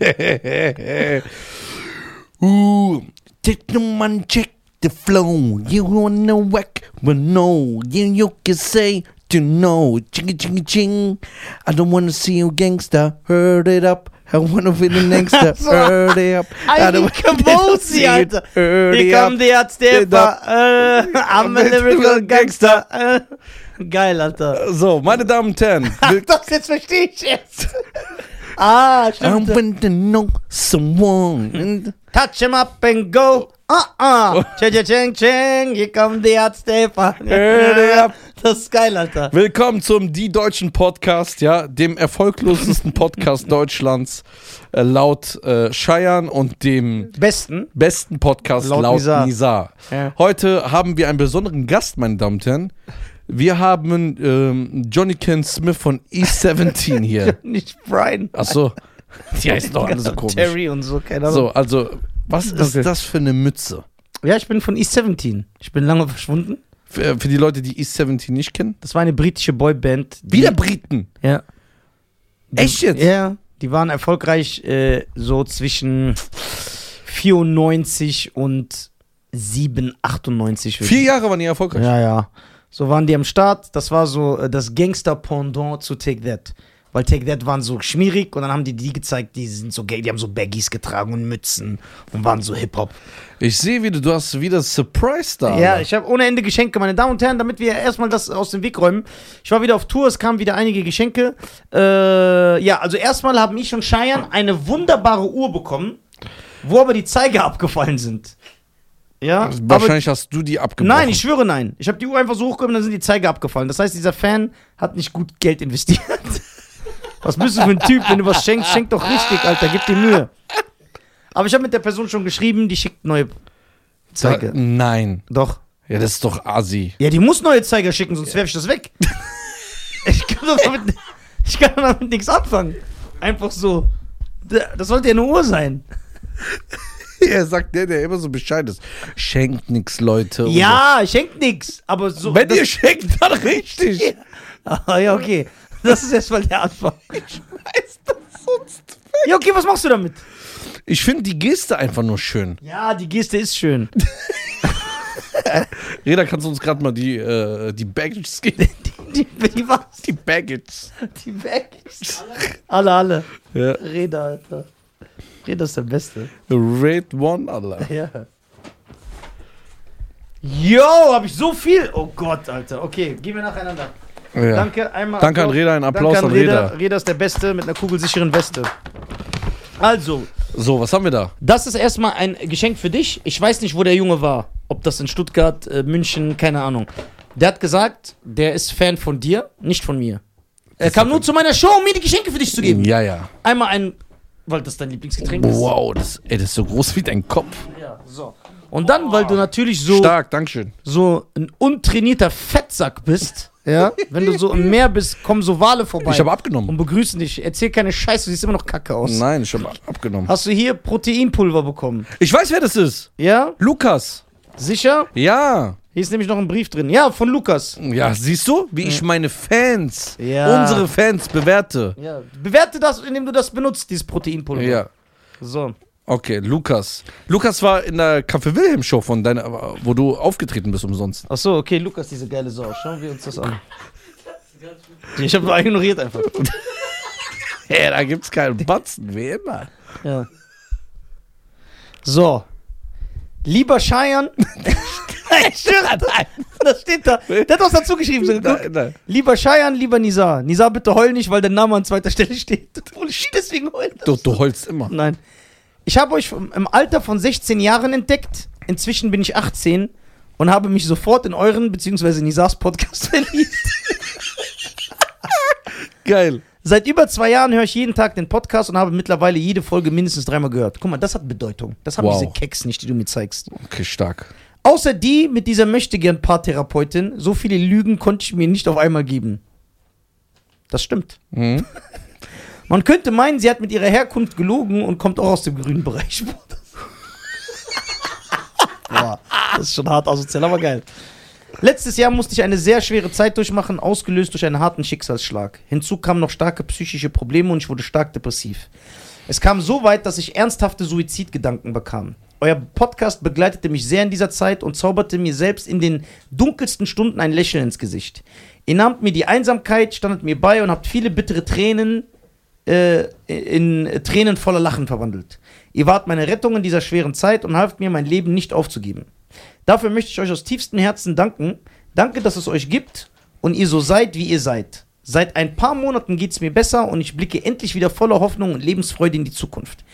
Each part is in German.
Ooh, take no man check the flow. You wanna whack, but no, you, you can say to no. Ching ching ching. I don't wanna see you gangster. Heard it up. I wanna be the gangster. Heard it up. I don't Eigentlich wanna see Kamosi, it. Alter. Heard it up. kommt die Arztepa. Äh, I'm a lyrical Gangster. Äh, geil, Alter. So, meine Damen und Herren. Das jetzt verstehe ich jetzt. Ah, I stimmt. want to know someone. Touch him up and go. Ah, ah. Ching, ching, ching. Hier kommt die Arztepa. Äh, Das ist geil, Alter. Willkommen zum Die Deutschen Podcast, ja, dem erfolglosesten Podcast Deutschlands, äh, laut äh, Scheiern und dem Besten. besten Podcast Laut laut, Nizar. Nizar. Ja. Heute haben wir einen besonderen Gast, meine Damen und Herren. Wir haben ähm, Johnny Ken Smith von E17 hier. Nicht Brian. Achso, die heißen doch alle so komisch. Terry und so, keine Ahnung. So, also, was ist Okay. das für eine Mütze? Ja, ich bin von East 17. Ich bin lange verschwunden. Für, für die Leute, die E17 nicht kennen. Das war eine britische Boyband. die- Wieder Briten. Ja. Echt jetzt? Ja, die waren erfolgreich äh, so zwischen 94 und 7, 98. würde Vier Jahre waren die erfolgreich. Ja, ja. So waren die am Start. Das war so äh, das Gangster-Pendant zu Take That. Weil Take That waren so schmierig und dann haben die die gezeigt, die sind so gay, die haben so Baggies getragen und Mützen und waren so Hip-Hop. Ich sehe wieder, du hast wieder Surprise da. Ja, ich habe ohne Ende Geschenke, meine Damen und Herren, damit wir erstmal das aus dem Weg räumen. Ich war wieder auf Tour, es kamen wieder einige Geschenke. Äh, ja, also erstmal haben ich und Cheyenne eine wunderbare Uhr bekommen, wo aber die Zeiger abgefallen sind. Ja, aber Wahrscheinlich hast du die abgebrochen. nein, ich schwöre nein. Ich habe die Uhr einfach so hochgehoben, dann sind die Zeiger abgefallen. Das heißt, dieser Fan hat nicht gut Geld investiert. Was bist du für ein Typ, wenn du was schenkst? Schenk doch richtig, Alter, gib dir Mühe. Aber ich habe mit der Person schon geschrieben, die schickt neue Da, Zeiger. nein. Doch. Ja, das ist doch Asi. Ja, die muss neue Zeiger schicken, sonst werfe ich das weg. ich, kann doch damit, ich kann damit nichts anfangen. Einfach so. Da- Das sollte ja eine Uhr sein. Er sagt der, der immer so Bescheid ist. Schenkt nix, Leute. Ja, schenkt nix. Aber so. Wenn ihr schenkt, dann richtig. Ja, okay. Das ist erstmal der Anfang. Weiß das sonst. Ja, okay, was machst du damit? Ich finde die Geste einfach nur schön. Ja, die Geste ist schön. Reda, kannst du uns gerade mal die, äh, die Baggage geben? Die, die was? Die Baggage. Die weg. Alle, alle. Ja. Reda, Alter. Reda ist der Beste. Red One, Alter. Ja. Yo, hab ich so viel. Oh Gott, Alter. Okay, gehen wir nacheinander. Ja. Danke, einmal. Danke an. Reda, ein Applaus Danke an an Reda. Reda. Reda ist der Beste mit einer kugelsicheren Weste. Also, So, was haben wir da? das ist erstmal ein Geschenk für dich. Ich weiß nicht, wo der Junge war. Ob das in Stuttgart, äh, München, keine Ahnung. Der hat gesagt, der ist Fan von dir, nicht von mir. Er kam nur zu meiner Show, um mir die Geschenke für dich zu geben. Ja, ja. Einmal ein, weil das dein Lieblingsgetränk ist. Wow, das, ey, das ist so groß wie dein Kopf. Ja, so. Und dann, weil du natürlich so, Stark, Dankeschön. so ein untrainierter Fettsack bist, ja, wenn du so im Meer bist, kommen so Wale vorbei Ich habe und abgenommen. begrüßen dich. Erzähl keine Scheiße, du siehst immer noch kacke aus. Nein, ich habe abgenommen. Hast du hier Proteinpulver bekommen? Ich weiß, wer das ist. Ja? Lukas. Sicher? Ja. Hier ist nämlich noch ein Brief drin. Ja, von Lukas. Ja, siehst du, wie ich meine Fans, Ja. unsere Fans bewerte. Ja. Bewerte das, indem du das benutzt, dieses Proteinpulver. Ja. So. Okay, Lukas. Lukas war in der Café Wilhelm Show von deiner, wo du aufgetreten bist umsonst. Ach so, okay, Lukas, diese geile Sau. Schauen wir uns das an. Ich habe ignoriert einfach. Ja, da gibt's keinen Batzen, wie immer. Ja. So. Lieber Scheiern. ich schwöre, das steht da. Der hat was dazu geschrieben. So, guck. Nein, nein. Lieber Scheiern, lieber Nizar. Nizar, bitte heul nicht, weil dein Name an zweiter Stelle steht. Obwohl ich deswegen heulen. Du, du heulst immer. Nein. Ich habe euch im Alter von 16 Jahren entdeckt. Inzwischen bin ich 18 und habe mich sofort in euren bzw. Nizars Podcast verliebt. Geil. Seit über zwei Jahren höre ich jeden Tag den Podcast und habe mittlerweile jede Folge mindestens dreimal gehört. Guck mal, das hat Bedeutung. Das haben Wow. diese Keks nicht, die du mir zeigst. Okay, stark. Außer die mit dieser möchtegern Paartherapeutin, so viele Lügen konnte ich mir nicht auf einmal geben. Das stimmt. Mhm. Man könnte meinen, sie hat mit ihrer Herkunft gelogen und kommt auch aus dem grünen Bereich. Boah, das ist schon hart asozial, aber geil. Letztes Jahr musste ich eine sehr schwere Zeit durchmachen, ausgelöst durch einen harten Schicksalsschlag. Hinzu kamen noch starke psychische Probleme und ich wurde stark depressiv. Es kam so weit, dass ich ernsthafte Suizidgedanken bekam. Euer Podcast begleitete mich sehr in dieser Zeit und zauberte mir selbst in den dunkelsten Stunden ein Lächeln ins Gesicht. Ihr nahmt mir die Einsamkeit, standet mir bei und habt viele bittere Tränen äh, in Tränen voller Lachen verwandelt. Ihr wart meine Rettung in dieser schweren Zeit und halft mir, mein Leben nicht aufzugeben. Dafür möchte ich euch aus tiefstem Herzen danken. Danke, dass es euch gibt und ihr so seid, wie ihr seid. Seit ein paar Monaten geht es mir besser und ich blicke endlich wieder voller Hoffnung und Lebensfreude in die Zukunft.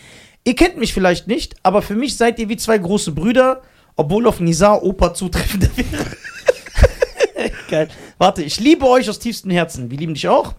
Ihr kennt mich vielleicht nicht, aber für mich seid ihr wie zwei große Brüder, obwohl auf Nizar Opa zutreffender wäre. Geil. Warte, ich liebe euch aus tiefstem Herzen. Wir lieben dich auch.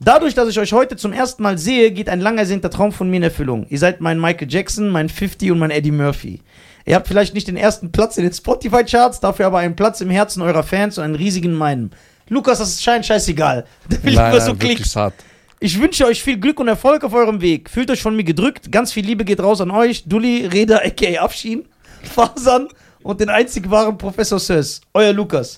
Dadurch, dass ich euch heute zum ersten Mal sehe, geht ein lang ersehnter Traum von mir in Erfüllung. Ihr seid mein Michael Jackson, mein 50 und mein Eddie Murphy. Ihr habt vielleicht nicht den ersten Platz in den Spotify-Charts, dafür aber einen Platz im Herzen eurer Fans und einen riesigen in meinem. Lukas, das ist scheint scheißegal. Da will ich Nein, immer so nein, wirklich Klicks. hart. Ich wünsche euch viel Glück und Erfolg auf eurem Weg. Fühlt euch von mir gedrückt. Ganz viel Liebe geht raus an euch. Dulli, Reda, a.k.a. Afshin, Fasan und den einzig wahren Professor Sös. Euer Lukas.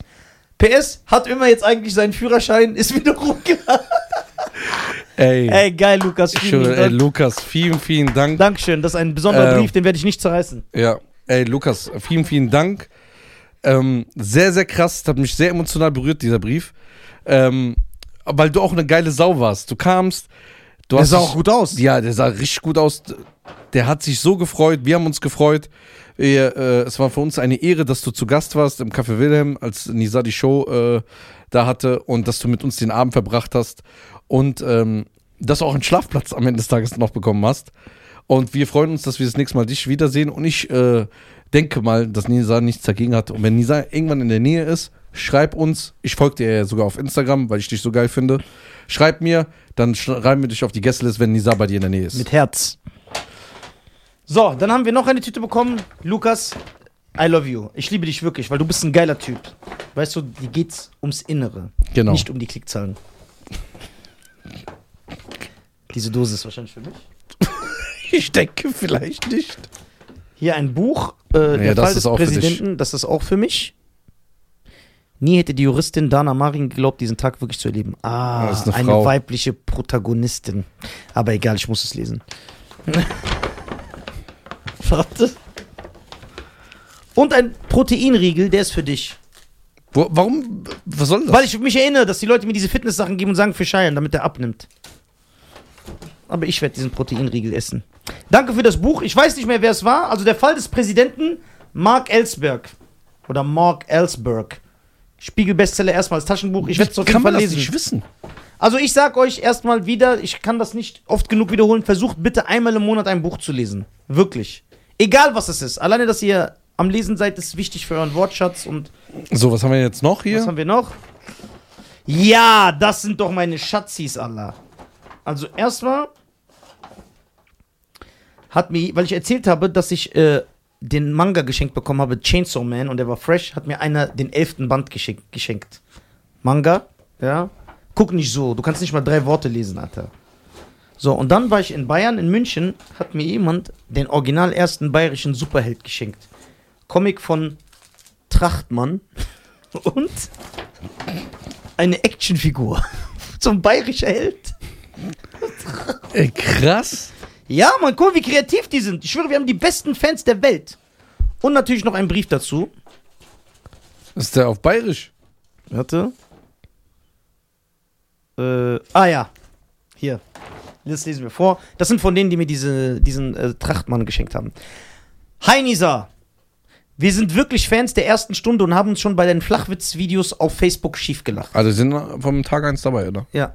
PS hat immer jetzt eigentlich seinen Führerschein, ist wieder rumgeladen. Ey, Ey, geil, Lukas. ich Vielen lieben ey. Lukas, vielen, vielen Dank. Dankeschön. Das ist ein besonderer Ähm, Brief, den werde ich nicht zerreißen. Ja, ey, Lukas, vielen, vielen Dank. Ähm, sehr, sehr krass. Das hat mich sehr emotional berührt, dieser Brief. Ähm, weil du auch eine geile Sau warst. Du kamst, du Der hast. sah dich- auch gut aus. Ja, der sah richtig gut aus. Der hat sich so gefreut. Wir haben uns gefreut. Wir, äh, es war für uns eine Ehre, dass du zu Gast warst im Café Wilhelm, als Nisa die Show äh, da hatte und dass du mit uns den Abend verbracht hast und ähm, dass du auch einen Schlafplatz am Ende des Tages noch bekommen hast. Und wir freuen uns, dass wir das nächste Mal dich wiedersehen. Und ich äh, denke mal, dass Nisa nichts dagegen hat. Und wenn Nisa irgendwann in der Nähe ist, schreib uns. Ich folge dir ja sogar auf Instagram, weil ich dich so geil finde. Schreib mir, dann schreiben wir dich auf die Gästeliste, wenn Nisa bei dir in der Nähe ist. Mit Herz. So, dann haben wir noch eine Tüte bekommen. Lukas, I love you. Ich liebe dich wirklich, weil du bist ein geiler Typ. Weißt du, dir geht's ums Innere, Genau. nicht um die Klickzahlen. Diese Dose ist wahrscheinlich für mich. Ich denke vielleicht nicht. Hier ein Buch, äh, Ja, der das Fall ist des auch für dich. Präsidenten, das ist auch für mich. Nie hätte die Juristin Dana Marin geglaubt, diesen Tag wirklich zu erleben. Ah, ist eine eine, weibliche Protagonistin. Aber egal, ich muss es lesen. Warte. Und ein Proteinriegel, der ist für dich. Wo, warum? Was soll das? Weil ich mich erinnere, dass die Leute mir diese Fitness-Sachen geben und sagen für Scheiern, damit er abnimmt. Aber ich werde diesen Proteinriegel essen. Danke für das Buch. Ich weiß nicht mehr, wer es war. Also der Fall des Präsidenten Mark Ellsberg. Oder Mark Ellsberg. Spiegel-Bestseller erstmal als Taschenbuch. Ich werde es auf jeden kann man Fall das lesen. nicht wissen? Also ich sag euch erstmal wieder, ich kann das nicht oft genug wiederholen, versucht bitte einmal im Monat ein Buch zu lesen. Wirklich. Egal was es ist. Alleine, dass ihr am Lesen seid, ist wichtig für euren Wortschatz und So, was haben wir jetzt noch was hier? haben wir noch? Ja, das sind doch meine Schatzis, Allah. Also erstmal hat mir, weil ich erzählt habe, dass ich äh, den Manga geschenkt bekommen habe, Chainsaw Man, und der war fresh, hat mir einer den elften Band geschenkt. geschenkt. Manga, ja. Guck nicht so, du kannst nicht mal drei Worte lesen, Alter. So, und dann war ich in Bayern, in München, hat mir jemand den original ersten bayerischen Superheld geschenkt. Comic von Trachtmann und eine Actionfigur zum bayerischen Held. Ey, krass. Ja, man, guck, mal, wie kreativ die sind. Ich schwöre, wir haben die besten Fans der Welt. Und natürlich noch ein Brief dazu. Ist der auf Bayerisch? Warte. Äh, ah ja. Hier. Das lesen wir vor. Das sind von denen, die mir diese, diesen äh, Trachtmann geschenkt haben. Hi Nisa. Wir sind wirklich Fans der ersten Stunde und haben uns schon bei den Flachwitz-Videos auf Facebook schief gelacht. Also sind vom Tag 1 dabei, oder? Ja.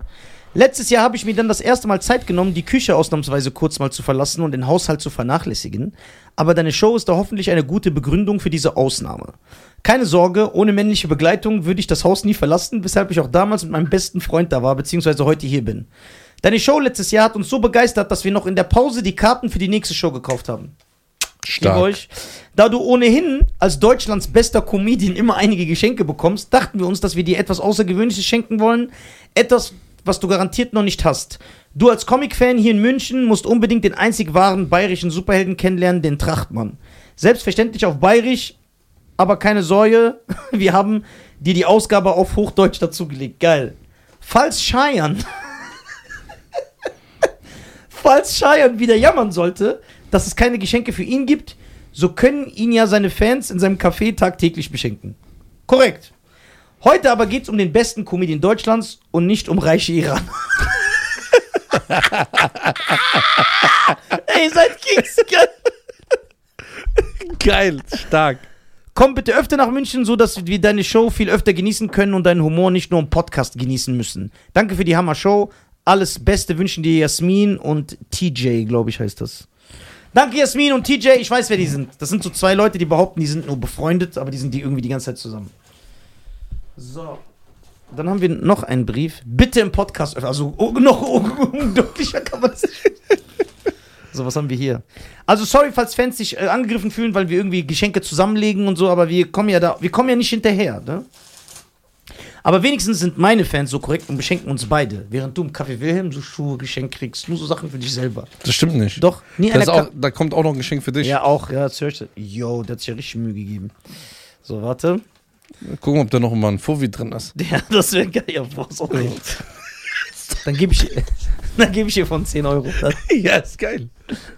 Letztes Jahr habe ich mir dann das erste Mal Zeit genommen, die Küche ausnahmsweise kurz mal zu verlassen und den Haushalt zu vernachlässigen. Aber deine Show ist da hoffentlich eine gute Begründung für diese Ausnahme. Keine Sorge, ohne männliche Begleitung würde ich das Haus nie verlassen, weshalb ich auch damals mit meinem besten Freund da war, beziehungsweise heute hier bin. Deine Show letztes Jahr hat uns so begeistert, dass wir noch in der Pause die Karten für die nächste Show gekauft haben. Liebe euch. Da du ohnehin als Deutschlands bester Comedian immer einige Geschenke bekommst, dachten wir uns, dass wir dir etwas Außergewöhnliches schenken wollen. Etwas, was du garantiert noch nicht hast. Du als Comic-Fan hier in München musst unbedingt den einzig wahren bayerischen Superhelden kennenlernen, den Trachtmann. Selbstverständlich auf bayerisch, aber keine Sorge, wir haben dir die Ausgabe auf Hochdeutsch dazugelegt. Geil. Falls Scheiern. Falls Cheyenne wieder jammern sollte, dass es keine Geschenke für ihn gibt, so können ihn ja seine Fans in seinem Café tagtäglich beschenken. Korrekt. Heute aber geht es um den besten Comedian Deutschlands und nicht um reiche Iran. Ey, seid Kings. Geil, stark. Komm bitte öfter nach München, so dass wir deine Show viel öfter genießen können und deinen Humor nicht nur im Podcast genießen müssen. Danke für die Hammer Show. Alles Beste wünschen dir Jasmin und TJ, glaube ich, heißt das. Danke Jasmin und TJ. Ich weiß, wer die sind. Das sind so zwei Leute, die behaupten, die sind nur befreundet, aber die sind die irgendwie die ganze Zeit zusammen. So. Dann haben wir noch einen Brief. Bitte im Podcast öffnen. Also oh, noch undeutlicher kann man es nicht. So, was haben wir hier? Also sorry, falls Fans sich äh, angegriffen fühlen, weil wir irgendwie Geschenke zusammenlegen und so, aber wir kommen ja da, wir kommen ja nicht hinterher, ne? Aber wenigstens sind meine Fans so korrekt und beschenken uns beide. Während du im Café Wilhelm so Schuhe geschenkt kriegst, nur so Sachen für dich selber. Das stimmt nicht. Doch, nie Das einer auch, da kommt auch noch ein Geschenk für dich. Ja, auch, ja, das höre ich. Yo, der hat sich ja richtig Mühe gegeben. So, warte. Gucken, ob da noch mal ein Fovi drin ist. Ja, das wäre geil. Ja, boah, so geil. Dann gebe ich, dann geb ich hier von 10 Euro. ja, ist geil.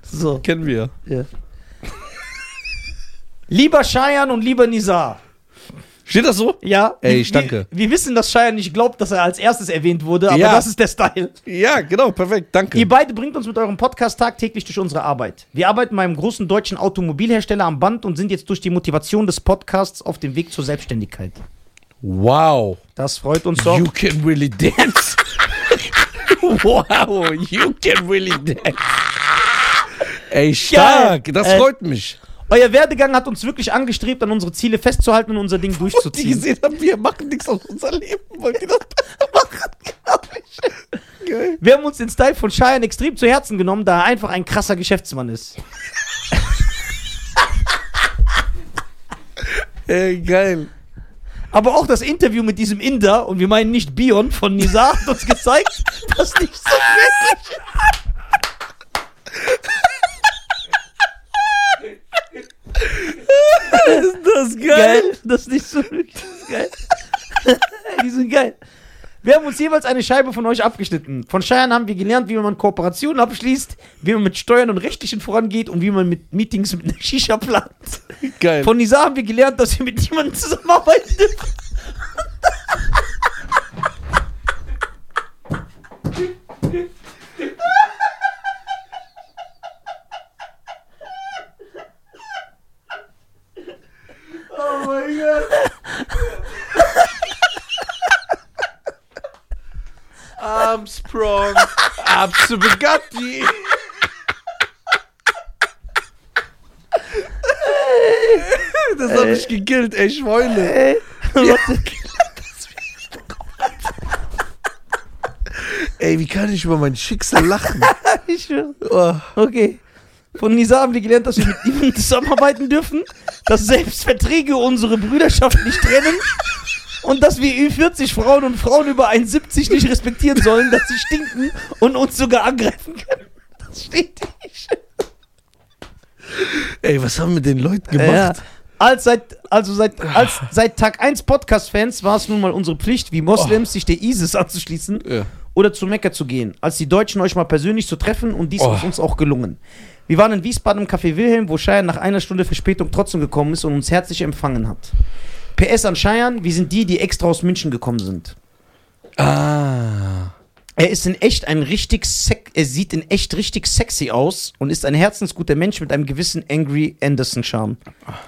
So. Kennen wir. Ja. lieber Cheyenne und lieber Nizar. Steht das so? Ja. Ey, ich danke. Wir, wir wissen, dass Cheyenne nicht glaubt, dass er als erstes erwähnt wurde, aber Ja. das ist der Style. Ja, genau, perfekt. Danke. Ihr beide bringt uns mit eurem Podcast tagtäglich durch unsere Arbeit. Wir arbeiten bei einem großen deutschen Automobilhersteller am Band und sind jetzt durch die Motivation des Podcasts auf dem Weg zur Selbstständigkeit. Wow. Das freut uns doch. You can really dance. wow, you can really dance. Ey, stark. Das Äh, freut mich. Euer Werdegang hat uns wirklich angestrebt, an unsere Ziele festzuhalten und unser Ding Die durchzuziehen. gesehen haben, wir machen nichts aus unser Leben. Wollt ihr das machen? Geil. Wir haben uns den Style von Cheyenne extrem zu Herzen genommen, da er einfach ein krasser Geschäftsmann ist. Ey, geil. Aber auch das Interview mit diesem Inder, und wir meinen nicht Bion von Nizar, hat uns gezeigt, dass nicht so wirklich. Ist das geil? Geil, das ist nicht so wirklich geil. Die sind geil. Wir haben uns jeweils eine Scheibe von euch abgeschnitten. Von Cheyenne haben wir gelernt, wie man Kooperationen abschließt, wie man mit Steuern und Rechtlichen vorangeht und wie man mit Meetings mit einer Shisha plant. Geil. Von Nizar haben wir gelernt, dass wir mit niemandem zusammenarbeiten dürfen. Armstrong. Abse Bugatti. Das hab ich gekillt, ey, ich heule. Ey, warte. Ey, wie kann ich über mein Schicksal lachen? Ich. Oh. Okay. Von Nisa haben wir gelernt, dass wir mit niemandem zusammenarbeiten dürfen, dass selbst Verträge unsere Brüderschaft nicht trennen und dass wir Ü40 Frauen und Frauen über 1,70 nicht respektieren sollen, dass sie stinken und uns sogar angreifen können. Das steht nicht. Ey, was haben wir den Leuten gemacht? Ja. Als seit, also seit, als seit Tag 1 Podcast-Fans war es nun mal unsere Pflicht, wie Moslems, sich der ISIS anzuschließen Ja. oder zu Mekka zu gehen, als die Deutschen euch mal persönlich zu treffen und dies Oh. ist uns auch gelungen. Wir waren in Wiesbaden im Café Wilhelm, wo Scheiern nach einer Stunde Verspätung trotzdem gekommen ist und uns herzlich empfangen hat. PS an Scheiern, wir sind die, die extra aus München gekommen sind. Ah. Er ist in echt ein richtig er sieht in echt richtig sexy aus und ist ein herzensguter Mensch mit einem gewissen Angry Anderson Charme.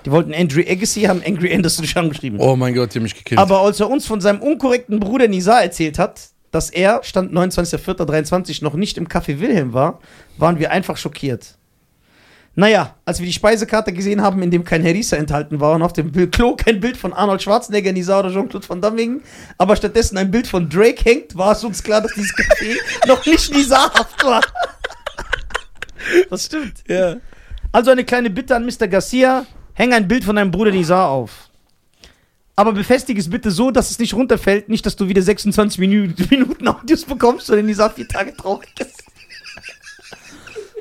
Die wollten Andrew Agassi, haben Angry Anderson Charme geschrieben. Oh mein Gott, die haben mich gekillt. Aber als er uns von seinem unkorrekten Bruder Nizar erzählt hat, dass er, Stand 29.04.23, noch nicht im Café Wilhelm war, waren wir einfach schockiert. Naja, als wir die Speisekarte gesehen haben, in dem kein Harissa enthalten war und auf dem Klo kein Bild von Arnold Schwarzenegger, Nizar oder Jean-Claude Van Damme hing, aber stattdessen ein Bild von Drake hängt, war es uns klar, dass dieses Café noch nicht Nizarhaft war. Das stimmt. ja. Also eine kleine Bitte an Mr. Garcia: Häng ein Bild von deinem Bruder Nizar auf. Aber befestige es bitte so, dass es nicht runterfällt. Nicht, dass du wieder 26 Minuten, Minuten Audios bekommst, sondern Nizar vier Tage traurig ist.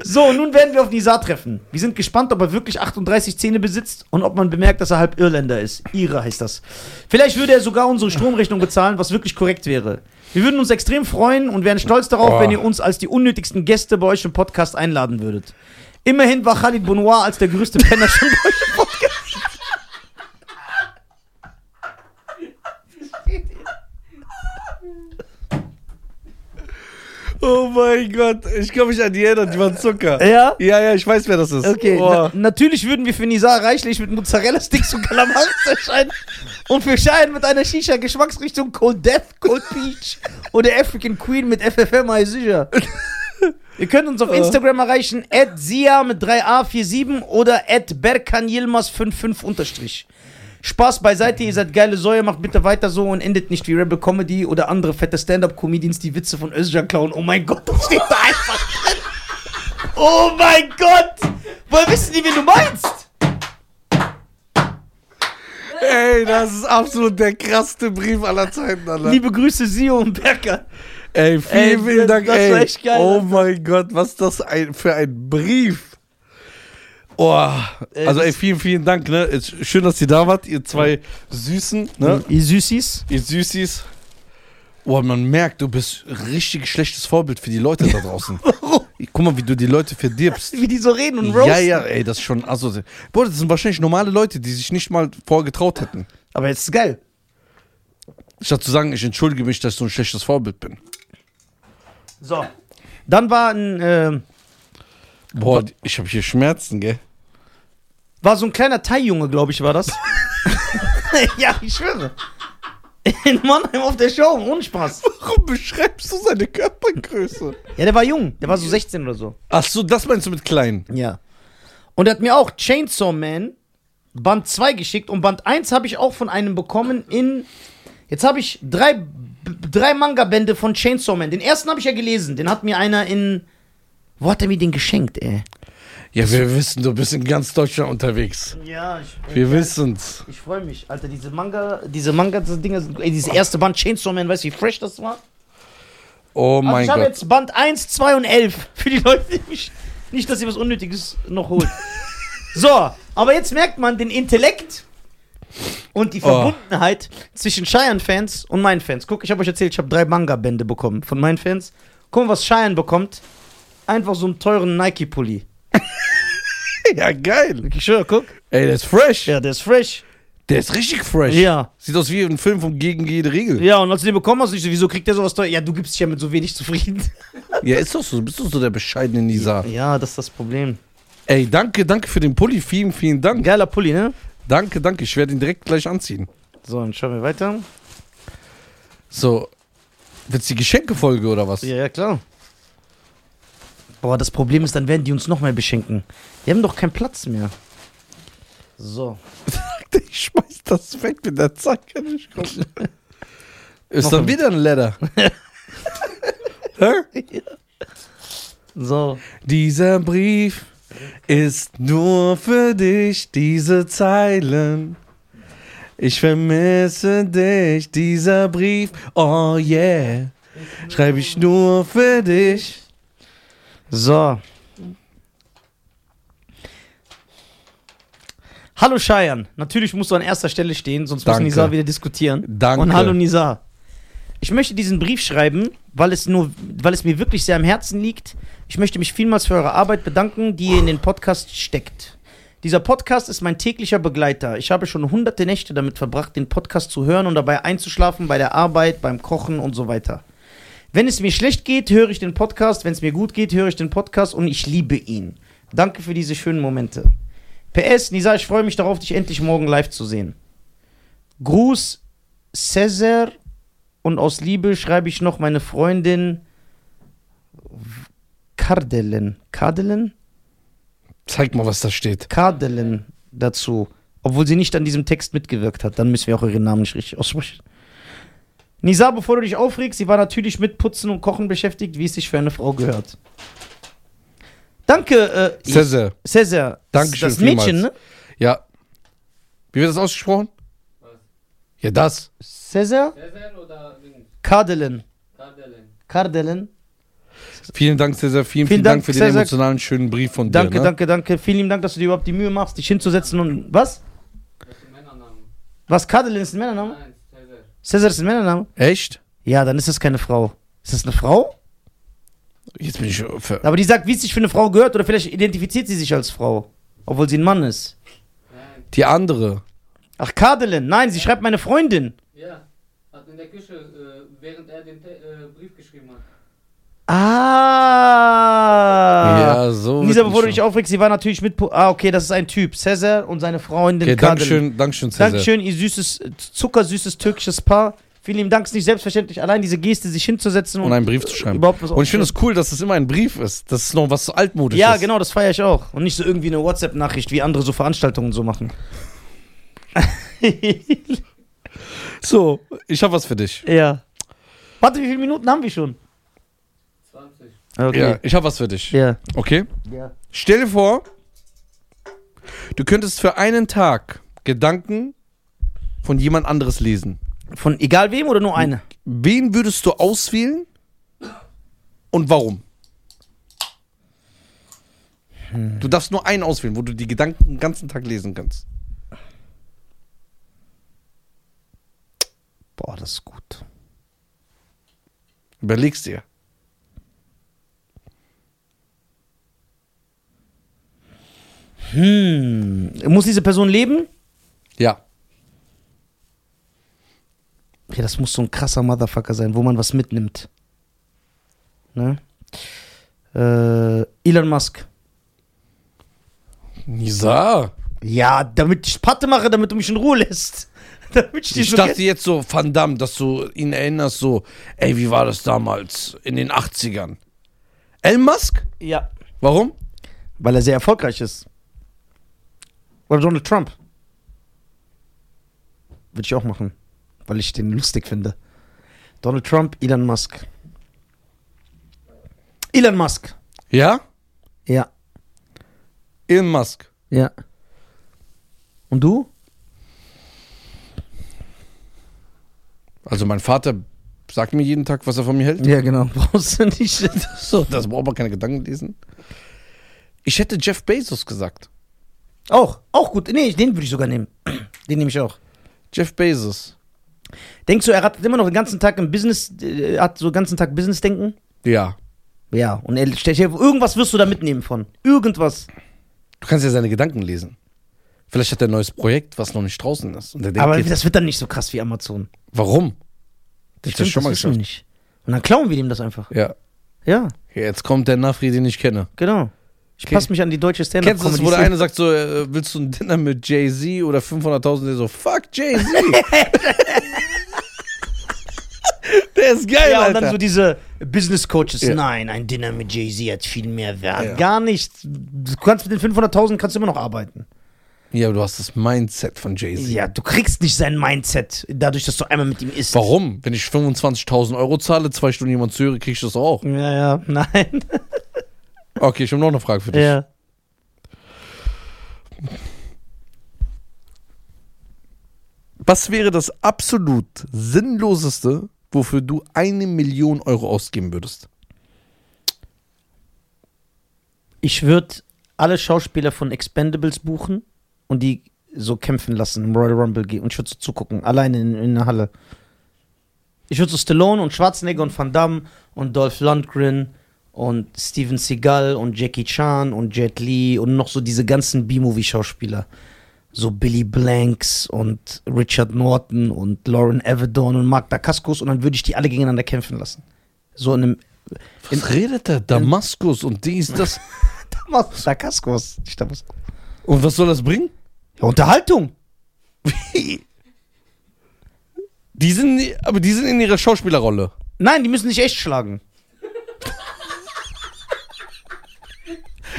So, nun werden wir auf Nizar treffen. Wir sind gespannt, ob er wirklich 38 Zähne besitzt und ob man bemerkt, dass er halb Irländer ist. Ire heißt das. Vielleicht würde er sogar unsere Stromrechnung bezahlen, was wirklich korrekt wäre. Wir würden uns extrem freuen und wären stolz darauf, Oh. wenn ihr uns als die unnötigsten Gäste bei euch im Podcast einladen würdet. Immerhin war Khalid Bonoir als der größte Penner schon bei euch Oh mein Gott, ich kann mich an die erinnern, die waren Zucker. Ja? Ja, ja, ich weiß, wer das ist. Okay, Oh. na, natürlich würden wir für Nizar reichlich mit Mozzarella-Sticks und Kalamaris erscheinen und für Schein mit einer Shisha-Geschmacksrichtung Cold Death, Cold Peach oder African Queen mit FFM sicher. Ihr könnt uns auf Instagram erreichen, at sia mit 3a47 oder at berkanilmas55 unterstrich. Spaß beiseite, ihr seid geile Säue, macht bitte weiter so und endet nicht wie Rebel Comedy oder andere fette Stand-Up-Comedians, die Witze von Özcan klauen. Oh mein Gott, das steht da einfach drin. Oh mein Gott! Woher wissen die, wen du meinst? Ey, das ist absolut der krasseste Brief aller Zeiten, Alter. Liebe Grüße, Sio und Berker. Ey, vielen, Ey, vielen Dank, das ey. war echt geil, oh Alter. mein Gott, was ist das ein, für ein Brief? Oh, Ey, also ey, vielen, vielen Dank, ne? Schön, dass ihr da wart, ihr zwei Süßen, ne? Ihr Süßis? Ihr Süßis. Oh, man merkt, du bist richtig schlechtes Vorbild für die Leute da draußen. Guck mal, wie du die Leute verdirbst. Wie die so reden und roasten. Ja, ja, ey, das ist schon also, Boah, das sind wahrscheinlich normale Leute, die sich nicht mal vorgetraut hätten. Aber jetzt ist geil. Statt zu sagen, ich entschuldige mich, dass ich so ein schlechtes Vorbild bin. So. Dann war ein, äh, Boah, ich habe hier Schmerzen, gell? war so ein kleiner Thai-Junge, glaube ich, war das. ja, ich schwöre. In Mannheim auf der Show, ohne Spaß. Warum beschreibst du seine Körpergröße? Ja, der war jung. Der war so 16 oder so. Ach so, das meinst du mit klein? Ja. Und er hat mir auch Chainsaw Man Band 2 geschickt und Band 1 habe ich auch von einem bekommen in. Jetzt habe ich drei, drei Manga-Bände von Chainsaw Man. Den ersten habe ich ja gelesen. Den hat mir einer in. Wo hat er mir den geschenkt, ey? Ja, wir wissen, du bist in ganz Deutschland unterwegs. Ja, ich. Wir wissen's. Ich freue mich, Alter. Diese Manga, diese Manga-Dinger sind. Ey, dieses erste Band Chainsaw Man, weißt du, wie fresh das war? Oh Also mein ich habe Gott. jetzt Band 1, 2 und 11. Für die Leute, die mich. Nicht, dass ihr was Unnötiges noch holt. so, aber jetzt merkt man den Intellekt und die Oh. Verbundenheit zwischen Cheyenne-Fans und meinen Fans. Guck, ich habe euch erzählt, ich habe drei Manga-Bände bekommen von meinen Fans. Guck mal, was Cheyenne bekommt. Einfach so einen teuren Nike-Pulli. Ja, geil. Ich schwöre, guck. Ey, der ist fresh. Ja, der ist fresh. Der ist richtig fresh. Ja. Sieht aus wie ein Film von Gegen jede Regel. Ja, und als du den bekommen hast, ich so, wieso kriegt der sowas teuer? Ja, du gibst dich ja mit so wenig zufrieden. Ja, ist doch so. Du bist doch so der bescheidene Nisa. Ja, das ist das Problem. Ey, danke, danke für den Pulli. Vielen, vielen Dank. Geiler Pulli, ne? Danke, danke. Ich werde ihn direkt gleich anziehen. So, dann schauen wir weiter. So. Wird's die Geschenkefolge oder was? Ja, ja, klar. Boah, das Problem ist, dann werden die uns noch mehr beschenken. Wir haben doch keinen Platz mehr. So. Ich schmeiß das weg mit der Zeit. Kann ich gucken. Ist Noch dann ein- wieder ein Letter. Hä? So. Dieser Brief ist nur für dich, diese Zeilen. Ich vermisse dich, dieser Brief, oh yeah. Schreibe ich nur für dich. So. Hallo Cheyenne. Natürlich musst du an erster Stelle stehen, sonst Danke. muss Nizar wieder diskutieren. Danke. Und hallo Nizar. Ich möchte diesen Brief schreiben, weil es nur, weil es mir wirklich sehr am Herzen liegt. Ich möchte mich vielmals für eure Arbeit bedanken, die ihr in den Podcast steckt. Dieser Podcast ist mein täglicher Begleiter. Ich habe schon hunderte Nächte damit verbracht, den Podcast zu hören und dabei einzuschlafen bei der Arbeit, beim Kochen und so weiter. Wenn es mir schlecht geht, höre ich den Podcast. Wenn es mir gut geht, höre ich den Podcast und ich liebe ihn. Danke für diese schönen Momente. PS, Nisa, ich freue mich darauf, dich endlich morgen live zu sehen. Gruß, Cäsar. Und aus Liebe schreibe ich noch meine Freundin Kardelen. Kardelen? Zeig mal, was da steht. Kardelen dazu. Obwohl sie nicht an diesem Text mitgewirkt hat. Dann müssen wir auch ihren Namen nicht richtig aussprechen. Nisa, bevor du dich aufregst, sie war natürlich mit Putzen und Kochen beschäftigt, wie es sich für eine Frau gehört. Danke, äh, Cäsar. Cäsar. Dankeschön Das Mädchen, vielmals. ne? Ja. Wie wird das ausgesprochen? Ja, das. Cäsar? Cäsar oder? Kardelen. Kardelen. Kardelen. Vielen Dank, sehr, sehr vielen, Vielen vielen Dank, Dank, für den sehr, sehr- emotionalen, schönen Brief von Danke, dir. Ne? danke, danke. Vielen lieben Dank, dass du dir überhaupt die Mühe machst, dich hinzusetzen und. Was? Das ist ein Männername. Was? Kadelin ist ein Männername? Nein, Cäsar ist ein Männername? Echt? Ja, dann ist das keine Frau. Ist das eine Frau? Jetzt bin ich ver Aber die sagt, wie es sich für eine Frau gehört, oder vielleicht identifiziert sie sich als Frau. Obwohl sie ein Mann ist. Nein, Die andere. Ach, Kadelin. Nein, sie schreibt meine Freundin. ja. Hat in der Küche, äh, während er den Te äh, Brief geschrieben hat. Ah. ja, so. Nisa, wird bevor du nicht dich aufregst, sie war natürlich mit. Ah, okay, das ist ein Typ. Cäsar und seine Freundin Okay. Dankeschön, Dankeschön, Cäsar. Dankeschön, ihr süßes, zuckersüßes türkisches Paar. Vielen lieben Dank, ist nicht selbstverständlich, allein diese Geste, sich hinzusetzen und, Und einen Brief zu schreiben. überhaupt was Und ich finde es cool, dass es immer ein Brief ist. Das ist noch was so altmodisch Ja, ist. genau, das feiere ich auch. Und nicht so irgendwie eine WhatsApp-Nachricht, wie andere so Veranstaltungen so machen. So, ich habe was für dich. ja. Warte, wie viele Minuten haben wir schon? 20. Okay. Ja, ich habe was für dich. Ja. Okay? ja. Stell dir vor, du könntest für einen Tag Gedanken von jemand anderes lesen. Von egal wem oder nur eine? Wen würdest du auswählen und warum? Du darfst nur einen auswählen, wo du die Gedanken den ganzen Tag lesen kannst. Boah, das ist gut. Überlegst dir. Hm. Muss diese Person leben? Ja. Ja, das muss so ein krasser Motherfucker sein, wo man was mitnimmt. Ne? Äh, Elon Musk. Nisa. Ja, damit ich Patte mache, damit du mich in Ruhe lässt. damit ich Ich so dachte jetzt so, Van Damme, dass du ihn erinnerst, so, ey, wie war das damals in den 80ern? Elon Musk? Ja. Warum? Weil er sehr erfolgreich ist. Oder Donald Trump. Würde ich auch machen. Weil ich den lustig finde. Donald Trump, Elon Musk. Elon Musk. Ja? Ja. Elon Musk. Ja. Und du? Also mein Vater sagt mir jeden Tag, was er von mir hält. Ja, genau. Brauchst du nicht. So, das braucht man keine Gedanken lesen. Ich hätte Jeff Bezos gesagt. Auch. Auch gut. Nee, den würde ich sogar nehmen. Den nehme ich auch. Jeff Bezos. Denkst du, er hat immer noch den ganzen Tag im Business, äh, hat so den ganzen Tag Business-Denken? Ja. Ja. Und er stellt dir irgendwas wirst du da mitnehmen von. Irgendwas. Du kannst ja seine Gedanken lesen. Vielleicht hat er ein neues Projekt, was noch nicht draußen ist. Und der denkt, Aber jetzt, das wird dann nicht so krass wie Amazon. warum? Das Stimmt, mal wissen wir nicht. Und dann klauen wir ihm das einfach. Ja. Ja, Jetzt kommt der Nafri, den ich kenne. genau. Ich Okay. passe mich an die deutsche stand Kennst du das, wo der eine sagt so, äh, willst du ein Dinner mit Jay-Z oder 500.000? Der so, fuck Jay-Z. der ist geil, Ja, und Alter. dann so diese Business Coaches. Ja. Nein, ein Dinner mit Jay-Z hat viel mehr Wert. Ja. Gar nicht. Du kannst mit den 500.000 kannst du immer noch arbeiten. ja, aber du hast das Mindset von Jay-Z. Ja, du kriegst nicht sein Mindset, dadurch, dass du einmal mit ihm isst. Warum? Wenn ich 25.000 Euro zahle, zwei Stunden jemand zuhöre, krieg ich das auch. Ja, ja, nein. Okay, ich habe noch eine Frage für dich. ja. Was wäre das absolut sinnloseste, wofür du eine Million Euro ausgeben würdest? Ich würde alle Schauspieler von Expendables buchen und die so kämpfen lassen im Royal Rumble gehen und ich würde so zugucken, alleine in, in der Halle. Ich würde so Stallone und Schwarzenegger und Van Damme und Dolph Lundgren und Steven Seagal und Jackie Chan und Jet Li und noch so diese ganzen B-Movie-Schauspieler. So Billy Blanks und Richard Norton und Lauren Avedon und Mark Dacascos und dann würde ich die alle gegeneinander kämpfen lassen. So in einem Was redet der? Damaskus und dies, das. Dacascos, nicht Damaskus. Und was soll das bringen? Ja, Unterhaltung. Die sind, aber die sind in ihrer Schauspielerrolle. Nein, die müssen nicht echt schlagen.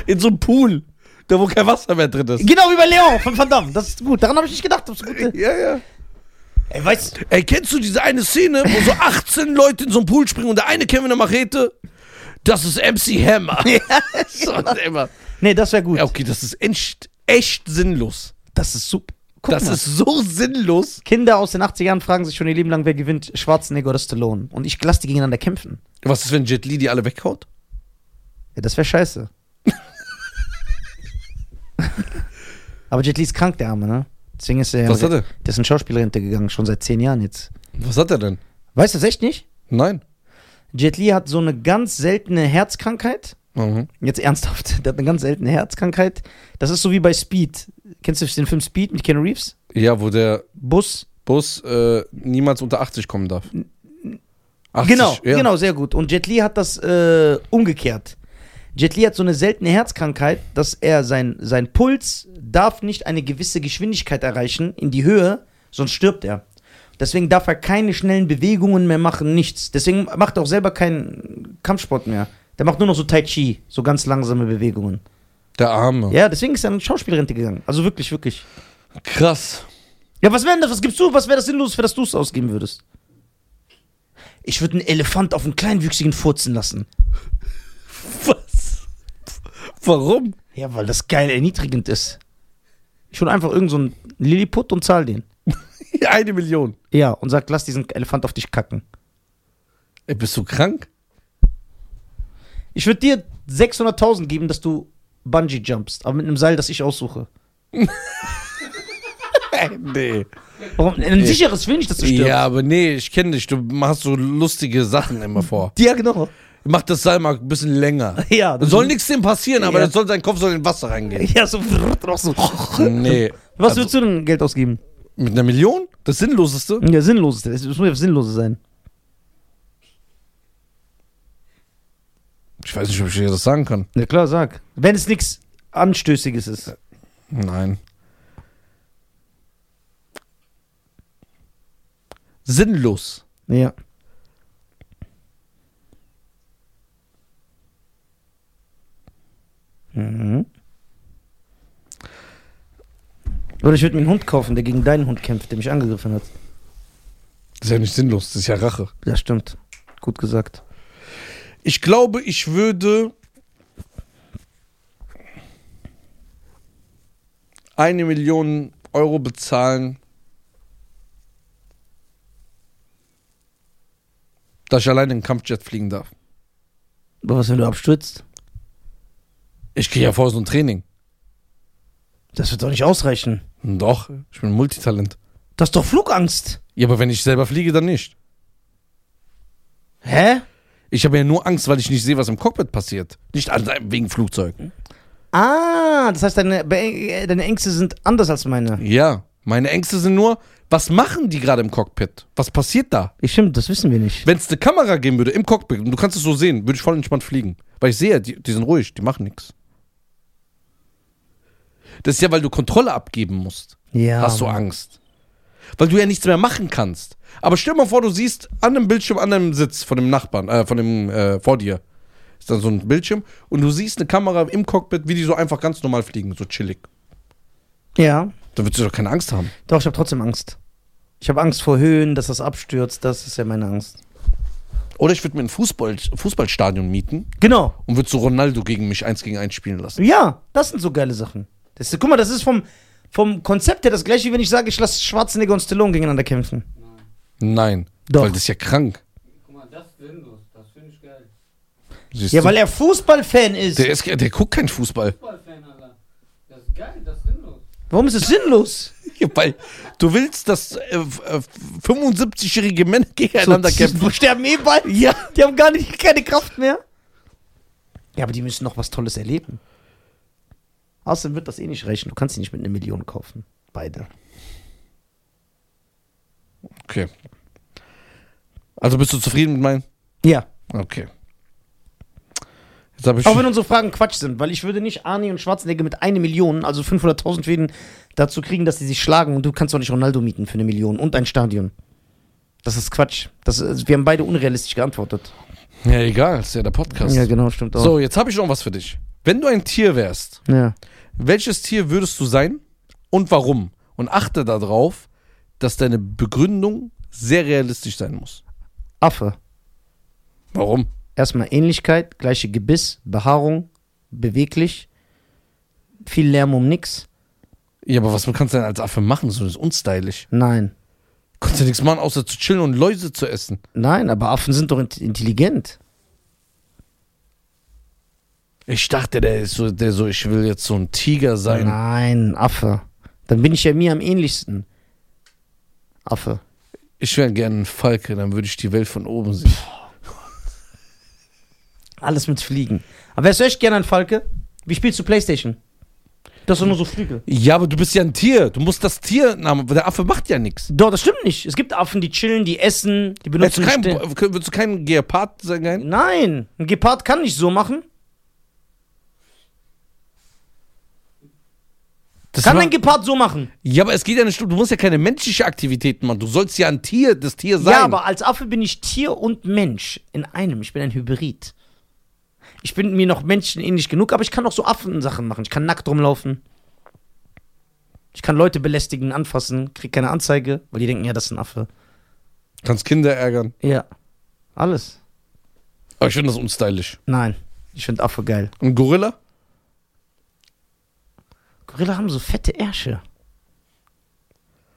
In so einem Pool, da wo kein Wasser mehr drin ist. Genau wie bei Leon von Van Damme. Das ist gut. Daran habe ich nicht gedacht. Das ist gut. Ja, ja. Ey, weißt Ey, kennst du diese eine Szene, wo so 18 Leute in so einen Pool springen und der eine kämpft mit einer Machete? Das ist MC Hammer. so, immer. Nee, das wäre gut. Ja, okay, das ist echt, echt sinnlos. Das ist super. Guck das mal. ist so sinnlos. Kinder aus den 80er Jahren fragen sich schon ihr Leben lang, wer gewinnt, Schwarzenegger oder Stallone. Und ich lasse die gegeneinander kämpfen. Was ist, wenn Jet Li die alle weghaut? Ja, das wäre scheiße. Aber Jet Li ist krank, der Arme, ne? Deswegen ist er, Was hat er? der ist in Schauspielrente gegangen, schon seit zehn Jahren jetzt. Was hat er denn? Weißt du das echt nicht? Nein. Jet Li hat so eine ganz seltene Herzkrankheit. Mhm. Jetzt ernsthaft, der hat eine ganz seltene Herzkrankheit. Das ist so wie bei Speed. Kennst du den Film Speed mit Keanu Reeves? Ja, wo der Bus. Bus äh, niemals unter 80 kommen darf. 80, genau, ja. genau, sehr gut. Und Jet Li hat das äh, umgekehrt. Jet Li hat so eine seltene Herzkrankheit, dass er sein, sein Puls darf nicht eine gewisse Geschwindigkeit erreichen in die Höhe, sonst stirbt er. Deswegen darf er keine schnellen Bewegungen mehr machen, nichts. Deswegen macht er auch selber keinen Kampfsport mehr. Der macht nur noch so Tai Chi, so ganz langsame Bewegungen. Der Arme. Ja, deswegen ist er in Schauspielrente gegangen. Also wirklich, wirklich. Krass. Ja, was wäre denn das? Was gibst du? Was wäre das sinnlos, für das du es ausgeben würdest? Ich würde einen Elefant auf einen kleinwüchsigen furzen lassen. Warum? Ja, weil das geil erniedrigend ist. Ich hole einfach irgendeinen so einen Lilliput und zahl den. Eine Million. Ja, und sag, lass diesen Elefant auf dich kacken. Ey, bist du krank? Ich würde dir 600.000 geben, dass du Bungee jumpst, aber mit einem Seil, das ich aussuche. nee. Warum? Ein sicheres, ich will nicht, dass du stirbst. Ja, aber nee, ich kenne dich. Du machst so lustige Sachen immer vor. Ja, genau. Mach das Seil mal ein bisschen länger. Ja, Da soll nichts dem passieren, aber Ja. das soll, sein Kopf soll in Wasser reingehen. Ja, so. Nee. Was Also, würdest du denn Geld ausgeben? Mit einer Million? Das Sinnloseste? Ja, sinnloses. Es muss ja sinnlose sein. Ich weiß nicht, ob ich dir das sagen kann. Ja, klar, sag. Wenn es nichts Anstößiges ist. Nein. Sinnlos. Ja. Oder ich würde mir einen Hund kaufen, der gegen deinen Hund kämpft, der mich angegriffen hat. Das ist ja nicht sinnlos, das ist ja Rache. Ja, stimmt. Gut gesagt. Ich glaube, ich würde eine Million Euro bezahlen, dass ich alleine in den Kampfjet fliegen darf. Aber was, wenn du abstürzt? Ich gehe ja vor so ein Training. Das wird doch nicht ausreichen. Doch, ich bin Multitalent. Das ist doch Flugangst. Ja, aber wenn ich selber fliege, dann nicht. Hä? Ich habe ja nur Angst, weil ich nicht sehe, was im Cockpit passiert. Nicht wegen Flugzeug. Ah, das heißt, deine, Be- deine Ängste sind anders als meine. Ja, meine Ängste sind nur, was machen die gerade im Cockpit? Was passiert da? Ja, stimmt, das wissen wir nicht. Wenn es eine Kamera geben würde im Cockpit und du kannst es so sehen, würde ich voll entspannt fliegen. Weil ich sehe, die, die sind ruhig, die machen nichts. Das ist ja, weil du Kontrolle abgeben musst. Ja. Hast du Angst. Weil du ja nichts mehr machen kannst. Aber stell mal vor, du siehst an dem Bildschirm, an deinem Sitz von dem Nachbarn, äh, von dem, äh, vor dir, ist dann so ein Bildschirm und du siehst eine Kamera im Cockpit, wie die so einfach ganz normal fliegen, so chillig. Ja. Dann würdest du doch keine Angst haben. Doch, ich habe trotzdem Angst. Ich habe Angst vor Höhen, dass das abstürzt. Das ist ja meine Angst. Oder ich würde mir ein Fußball, Fußballstadion mieten Genau. und würde so Ronaldo gegen mich eins gegen eins spielen lassen. Ja, das sind so geile Sachen. Das, ist- guck mal, das ist vom, vom Konzept her das gleiche, wie wenn ich sage, ich lasse Schwarzenegger und Stallone gegeneinander kämpfen. Nein. Nein, Doch. weil das ist ja krank. Guck mal, das ist sinnlos. Das finde ich geil. Siehst Ja, du? weil er Fußballfan ist. der, ist, der guckt keinen Fußball. Fußballfan, Alter. Das ist geil, das ist sinnlos. Warum ist es sinnlos? Ja, weil du willst, dass äh, äh, 75-jährige Männer gegeneinander so, kämpfen. Die sterben eh bald. Ja. Die haben gar nicht, keine Kraft mehr. Ja, aber die müssen noch was Tolles erleben. Außerdem wird das eh nicht reichen. Du kannst sie nicht mit einer Million kaufen. Beide. Okay. Also bist du zufrieden mit meinen? Ja. Okay. Jetzt habe ich. Auch wenn unsere Fragen Quatsch sind, weil ich würde nicht Arnie und Schwarzenegger mit einer Million, also 500.000 für jeden, dazu kriegen, dass die sich schlagen und du kannst doch nicht Ronaldo mieten für eine Million und ein Stadion. Das ist Quatsch. Das ist, wir haben beide unrealistisch geantwortet. ja, egal, ist ja der Podcast. Ja, genau, stimmt auch. So, jetzt habe ich noch was für dich. Wenn du ein Tier wärst, Ja. Welches Tier würdest du sein und warum? Und achte darauf, dass deine Begründung sehr realistisch sein muss. Affe. Warum? Erstmal Ähnlichkeit, gleiche Gebiss, Behaarung, beweglich, viel Lärm um nix. Ja, aber was kannst du denn als Affe machen? So ist unstylisch. Nein. Kannst du nichts machen, außer zu chillen und Läuse zu essen. Nein, aber Affen sind doch int- intelligent. Ich dachte, der ist so, der so, ich will jetzt so ein Tiger sein. Nein, Affe. Dann bin ich ja mir am ähnlichsten. Affe. Ich wäre gerne ein Falke, dann würde ich die Welt von oben sehen. Alles mit Fliegen. Aber wärst du echt gerne ein Falke? Wie spielst du Playstation? Das sind nur so Flügel. Ja, aber du bist ja ein Tier. Du musst das Tier, na, der Affe macht ja nichts. Doch, das stimmt nicht. Es gibt Affen, die chillen, die essen, die benutzen du kein, Ste- willst du kein Gepard sein? Nein, ein Gepard kann nicht so machen. Kann war- ein Gepard so machen? ja, aber es geht ja nicht, du musst ja keine menschliche Aktivitäten machen. Du sollst ja ein Tier, das Tier sein. Ja, aber als Affe bin ich Tier und Mensch in einem. Ich bin ein Hybrid. Ich bin mir noch menschenähnlich genug, aber ich kann auch so Affensachen machen. Ich kann nackt rumlaufen. Ich kann Leute belästigen, anfassen, krieg keine Anzeige, weil die denken, ja, das ist ein Affe. Kannst Kinder ärgern. Ja. Alles. Aber ich finde das unstylisch. Nein. Ich finde Affe geil. Ein Gorilla? Gorilla haben so fette Ärsche.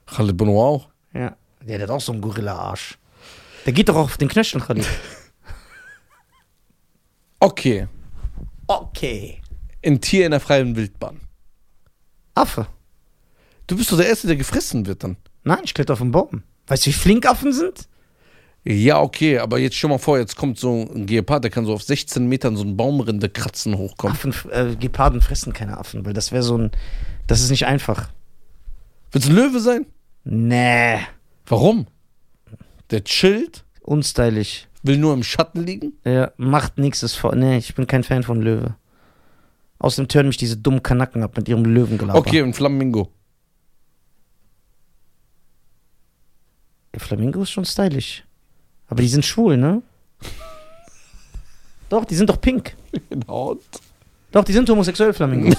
Khalid Benoit auch. Ja. Der, der hat auch so einen Gorilla-Arsch. Der geht doch auf den Knöcheln, Khalid. Okay. Okay. Ein Tier in der freien Wildbahn. Affe. Du bist doch der Erste, der gefressen wird dann. Nein, ich kletter auf den Baum. Weißt du, wie flink Affen sind? Ja, okay, aber jetzt stell mal vor, jetzt kommt so ein Gepard, der kann so auf 16 Metern so ein Baumrinde kratzen hochkommen. Affen, äh, Geparden fressen keine Affen, weil das wäre so ein. Das ist nicht einfach. Willst du ein Löwe sein? Nee. Warum? Der chillt, Unstylisch. will nur im Schatten liegen. Ja, macht nichts. Ist. Nee, ich bin kein Fan von Löwe. Außerdem tören mich diese dummen Kanacken ab mit ihrem Löwengelaber. Okay, ein Flamingo. Der Flamingo ist schon stylisch. Aber die sind schwul, ne? Doch, die sind doch pink. Genau. Doch, die sind homosexuell, Flamingos.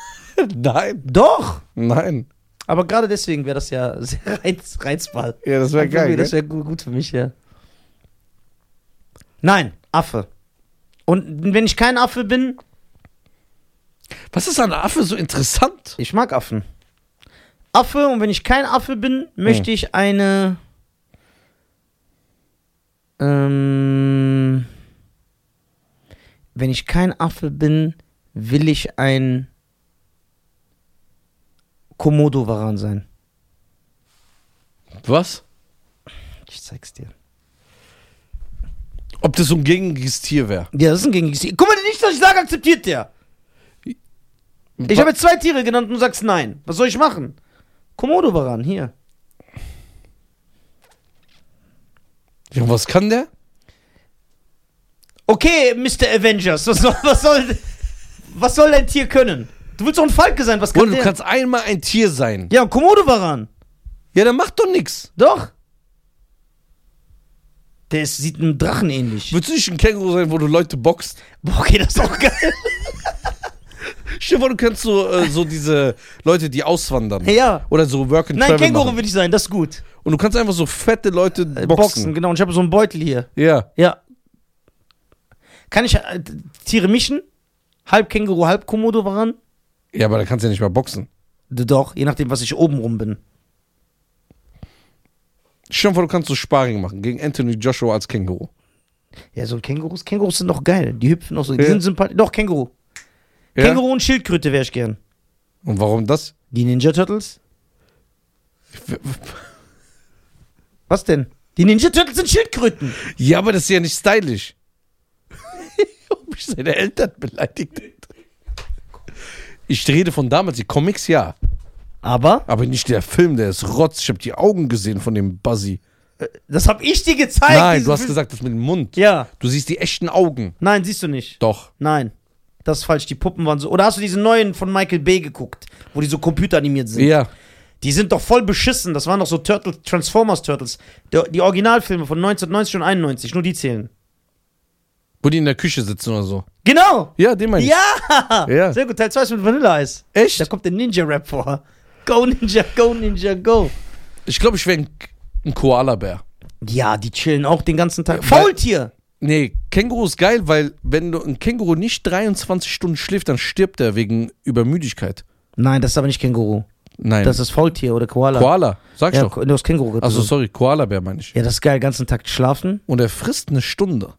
Nein, doch! nein. Aber gerade deswegen wäre das ja sehr reiz, reizbar. Ja, das wäre geil. Das wäre gut, gut für mich, ja. Nein, Affe. Und wenn ich kein Affe bin, Was ist an Affe so interessant? ich mag Affen. Affe, und wenn ich kein Affe bin, möchte ich eine. Ähm, wenn ich kein Affe bin, will ich ein Komodo-Varan sein. Was? Ich zeig's dir. Ob das so ein gängiges Tier wäre? Ja, das ist ein gängiges Tier. Guck mal, nicht, was ich sage, akzeptiert der. Ich habe jetzt zwei Tiere genannt und du sagst nein. Was soll ich machen? Komodo-Varan, hier. Ja, was kann der? Okay, Mr. Avengers, was soll, was soll, was soll dein Tier können? Du willst doch ein Falke sein, was kann Bruder, du der? kannst einmal ein Tier sein. ja, ein Komodo-Varan. Ja, der macht doch nichts. Doch. Der ist, sieht einem Drachen ähnlich. Willst du nicht ein Känguru sein, wo du Leute boxt? Boah, okay, das ist auch geil. Stell dir vor, du kennst so, äh, so diese Leute, die auswandern. ja. Oder so Work and Nein, Travel Känguru machen. will ich sein, das ist gut. Und du kannst einfach so fette Leute Äh, boxen. Boxen, genau. Und ich habe so einen Beutel hier. Ja. Ja. Kann ich äh, Tiere mischen? Halb Känguru, halb Komodo-Varan? Ja, aber da kannst du ja nicht mal boxen. Doch, je nachdem, was ich oben rum bin. Stell dir vor, du kannst so Sparring machen gegen Anthony Joshua als Känguru. Ja, so Kängurus. Kängurus sind doch geil. Die hüpfen auch so. Die Ja. sind sympathisch. Doch, Känguru. Ja? Känguru und Schildkröte wäre ich gern. Und warum das? Die Ninja Turtles? Was denn? Die Ninja Turtles sind Schildkröten. Ja, aber das ist ja nicht stylisch. Ob ich seine Eltern beleidigt hätte. Ich rede von damals, die Comics ja. Aber Aber nicht der Film, der ist rotz. Ich habe die Augen gesehen von dem Buzzy. das hab ich dir gezeigt. Nein, du hast Film. gesagt, das mit dem Mund. Ja. Du siehst die echten Augen. Nein, siehst du nicht. Doch. Nein. Das ist falsch. Die Puppen waren so. Oder hast du diese neuen von Michael Bay geguckt, wo die so computeranimiert sind? Ja. Die sind doch voll beschissen. Das waren doch so Turtle, Transformers Turtles. Die, die Originalfilme von 1990 und 91. Nur die zählen. Wo die in der Küche sitzen oder so. Genau. Ja, den meine ich. Ja. Ja. Sehr gut. Teil 2 ist mit Vanilleeis. Echt? Da kommt der Ninja-Rap vor. Go Ninja, go Ninja, go. Ich glaube, ich wäre ein, ein Koala-Bär. Ja, die chillen auch den ganzen Tag. Weil- Faultier. Nee, Känguru ist geil, weil wenn du ein Känguru nicht 23 Stunden schläft, dann stirbt er wegen Übermüdigkeit. Nein, das ist aber nicht Känguru. Nein. Das ist Faultier oder Koala. Koala, sag ich ja, doch. du hast Känguru Also gezogen. sorry, Koala-Bär meine ich. Ja, das ist geil. ganzen Tag schlafen. Und er frisst eine Stunde.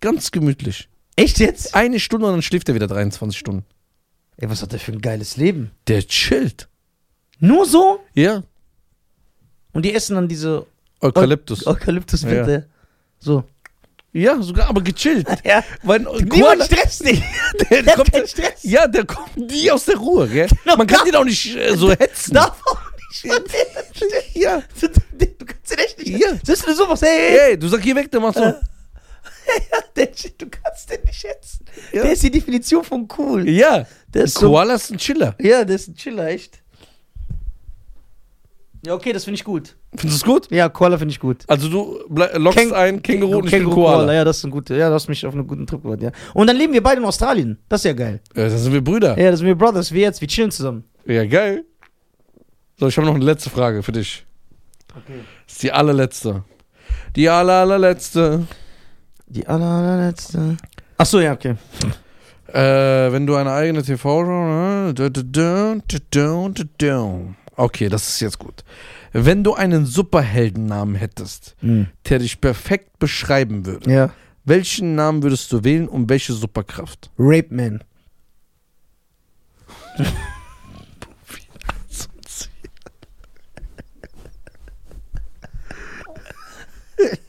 Ganz gemütlich. Echt jetzt? Eine Stunde und dann schläft er wieder 23 Stunden. Ey, was hat der für ein geiles Leben? Der chillt. Nur so? Ja. Und die essen dann diese Eukalyptus. Eukalyptus Ja. ja. So. Ja, sogar, aber gechillt. Ja. Weil Niemand Koala, stresst nicht. der, Der kommt, keinen Stress. ja, der kommt nie aus der Ruhe, gell? Genau, Man kann ihn auch nicht äh, so hetzen. Darf auch nicht. Ja. Du, du kannst den echt nicht. Ja. Siehst du sowas? Hey, hey. Hey, du sag hier weg, der macht so. Ja, der, du kannst den nicht schätzen. Ja. Der ist die Definition von cool. Ja. Der ist so, Koala ist ein Chiller. ja, der ist ein Chiller, echt. Ja, okay, das finde ich gut. Findest du es gut? Ja, Koala finde ich gut. Also du lockst Käng- ein Känguru und ich Känguru, Koala. Ja, das ist ein guter. Ja, du hast mich auf einen guten Trip gebracht, ja. Und dann leben wir beide in Australien. Das ist ja geil. Ja, da sind wir Brüder. Ja, das sind wir Brothers. Wir jetzt, wir chillen zusammen. Ja, geil. So, ich habe noch eine letzte Frage für dich. Okay. Das ist die allerletzte. Die aller, allerletzte. Die aller, allerletzte. Ach so, ja, okay. Äh, wenn du eine eigene TV-Show. du. Okay, das ist jetzt gut. Wenn du einen Superheldennamen hättest, der dich perfekt beschreiben würde, Ja. welchen Namen würdest du wählen und welche Superkraft? Rape Man.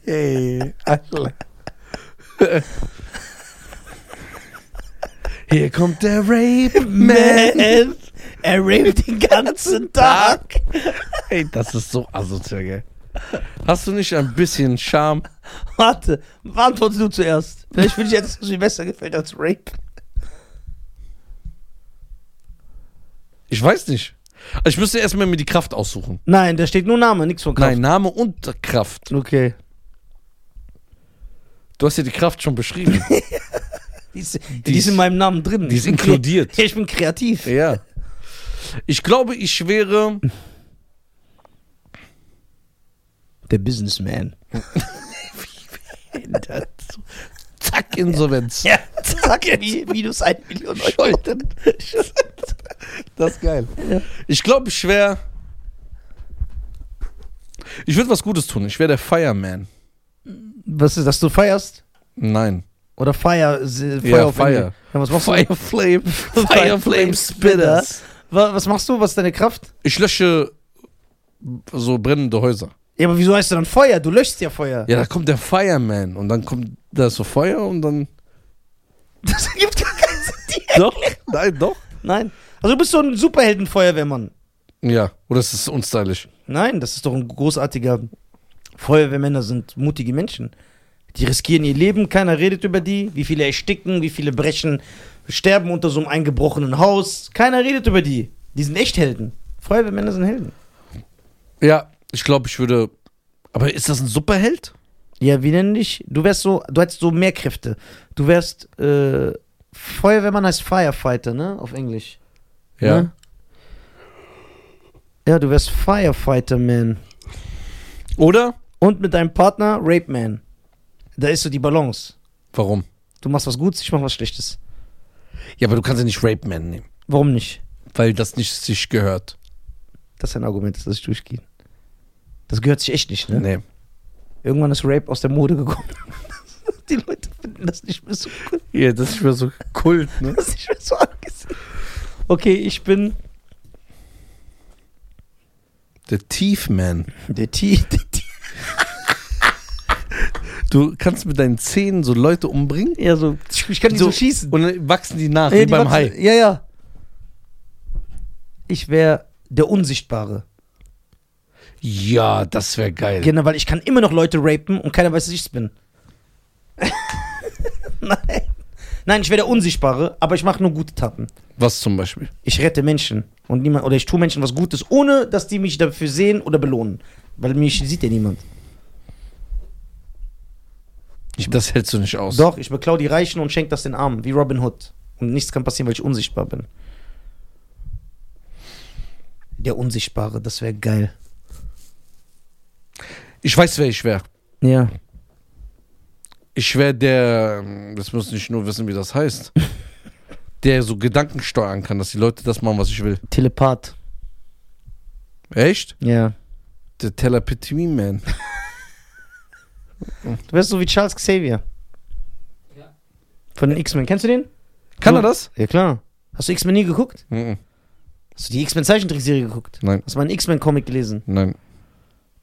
Hey, Alter. Hier kommt der Rape Man. Er raped den ganzen Tag. Ey, das ist so asozial, gell? Hast du nicht ein bisschen Charme? Warte, beantworte du zuerst. Vielleicht finde ich jetzt, dass es mir besser gefällt als Rape. Ich weiß nicht. Also ich müsste erstmal mir die Kraft aussuchen. Nein, da steht nur Name, nichts von Kraft. Nein, Name und Kraft. Okay. Du hast ja die Kraft schon beschrieben. Die ist, die Die ist in meinem Namen drin. die ist inkludiert. Ja, ich bin kreativ. ja. Ich glaube, ich wäre. Der Businessman. Zack, Insolvenz. Ja, wie, minus eine Million Euro. Das ist geil. Ich glaube, ich wäre. Ich würde was Gutes tun. Ich wäre der Fireman. Was ist das, du feierst? Nein. Oder Fire, äh, Feuer Ja, Fire. Ja, was machst du? Fire Flame. Fire Flame Spitters. Wa- Was machst du? Was ist deine Kraft? Ich lösche so brennende Häuser. Ja, aber wieso heißt du dann Feuer? Du löschst ja Feuer. Ja, da kommt der Fireman und dann kommt da so Feuer und dann. Das ergibt gar keinen Sinn. Doch? Nein, doch. Nein. Also du bist so ein Superhelden-Feuerwehrmann. Ja, oder ist es unstylisch? Nein, das ist doch ein großartiger. Feuerwehrmänner sind mutige Menschen. Die riskieren ihr Leben, keiner redet über die. Wie viele ersticken, wie viele brechen, sterben unter so einem eingebrochenen Haus. Keiner redet über die. Die sind echt Helden. Feuerwehrmänner sind Helden. Ja, ich glaube, ich würde. Aber ist das ein Superheld? Ja, wie nenn dich? Du wärst so, du hättest so mehr Kräfte. Du wärst, äh, Feuerwehrmann heißt Firefighter, ne? Auf Englisch. Ja. Ne? Ja, du wärst Firefighter Man. Oder? Und mit deinem Partner Rape Man. Da ist so die Balance. Warum? Du machst was Gutes, ich mach was Schlechtes. Ja, aber du kannst ja nicht Rape Man nehmen, Warum nicht? weil das nicht sich gehört. Das ist ein Argument, das ich durchgehe. Das gehört sich echt nicht, ne? Nee. Irgendwann ist Rape aus der Mode gekommen. die Leute finden das nicht mehr so cool. Ja, das ist mir so Kult, ne? Das ist nicht mehr so angesehen. Okay, ich bin Der Thiefman. der T. Der T Du kannst mit deinen Zähnen so Leute umbringen ja, so, ich kann die so, schießen. und dann wachsen die nach, Ja, wie die beim wachsen- Hai. Ja, ja. Ich wäre der Unsichtbare. Ja, das wäre geil. Genau, weil ich kann immer noch Leute rapen und keiner weiß, dass ich's bin. Nein. Nein, ich wäre der Unsichtbare, aber ich mache nur gute Taten. Was zum Beispiel? Ich rette Menschen und niemand oder ich tue Menschen was Gutes, ohne dass die mich dafür sehen oder belohnen, weil mich sieht ja niemand. Das hältst du nicht aus. Doch, ich beklau die Reichen und schenke das den Armen, wie Robin Hood. Und nichts kann passieren, weil ich unsichtbar bin. Der Unsichtbare, das wäre geil. Ich weiß, wer ich wäre. Ja. Ich wäre der, das muss nicht nur wissen, wie das heißt, der so Gedanken steuern kann, dass die Leute das machen, was ich will. Telepath. Echt? Ja. Der Telepathy Man. Du wärst so wie Charles Xavier. Ja. Von den X-Men. Kennst du den? Kann er das? Ja, klar. Hast du X-Men nie geguckt? Mhm. Hast du die X-Men-Zeichentrickserie geguckt? Nein, Hast du mal einen X-Men-Comic gelesen? nein.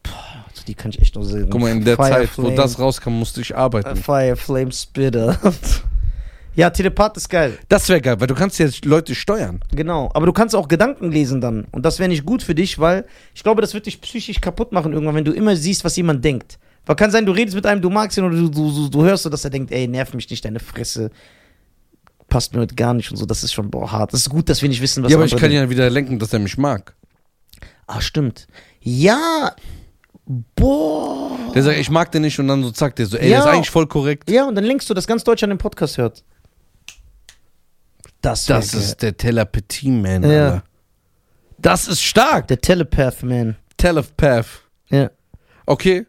Also, die kann ich echt noch sehen. Guck mal, in der Fire Zeit, Flame, wo das rauskam, musste ich arbeiten. Fire Flame Spitter. ja, Telepath ist geil. Das wäre geil, weil du kannst jetzt Leute steuern. Genau. Aber du kannst auch Gedanken lesen dann. Und das wäre nicht gut für dich, weil ich glaube, das wird dich psychisch kaputt machen irgendwann, wenn du immer siehst, was jemand denkt. Weil kann sein, du redest mit einem, du magst ihn oder du, du, du, hörst so, dass er denkt, ey, nerv mich nicht, deine Fresse. Passt mir heute gar nicht und so. Das ist schon, boah, hart. Das ist gut, dass wir nicht wissen, was ja, aber ich kann ja wieder lenken, dass er mich mag. Ah, stimmt. Ja. Boah. Der sagt, ich mag den nicht und dann so zack, der so, ey, Ja. der ist eigentlich voll korrekt. Ja, und dann lenkst du, dass ganz Deutschland den Podcast hört. Das, Das ist der Telepathie-Man, Ja. Alter. Das ist stark. der Telepath Man. Telepath. Ja. Okay.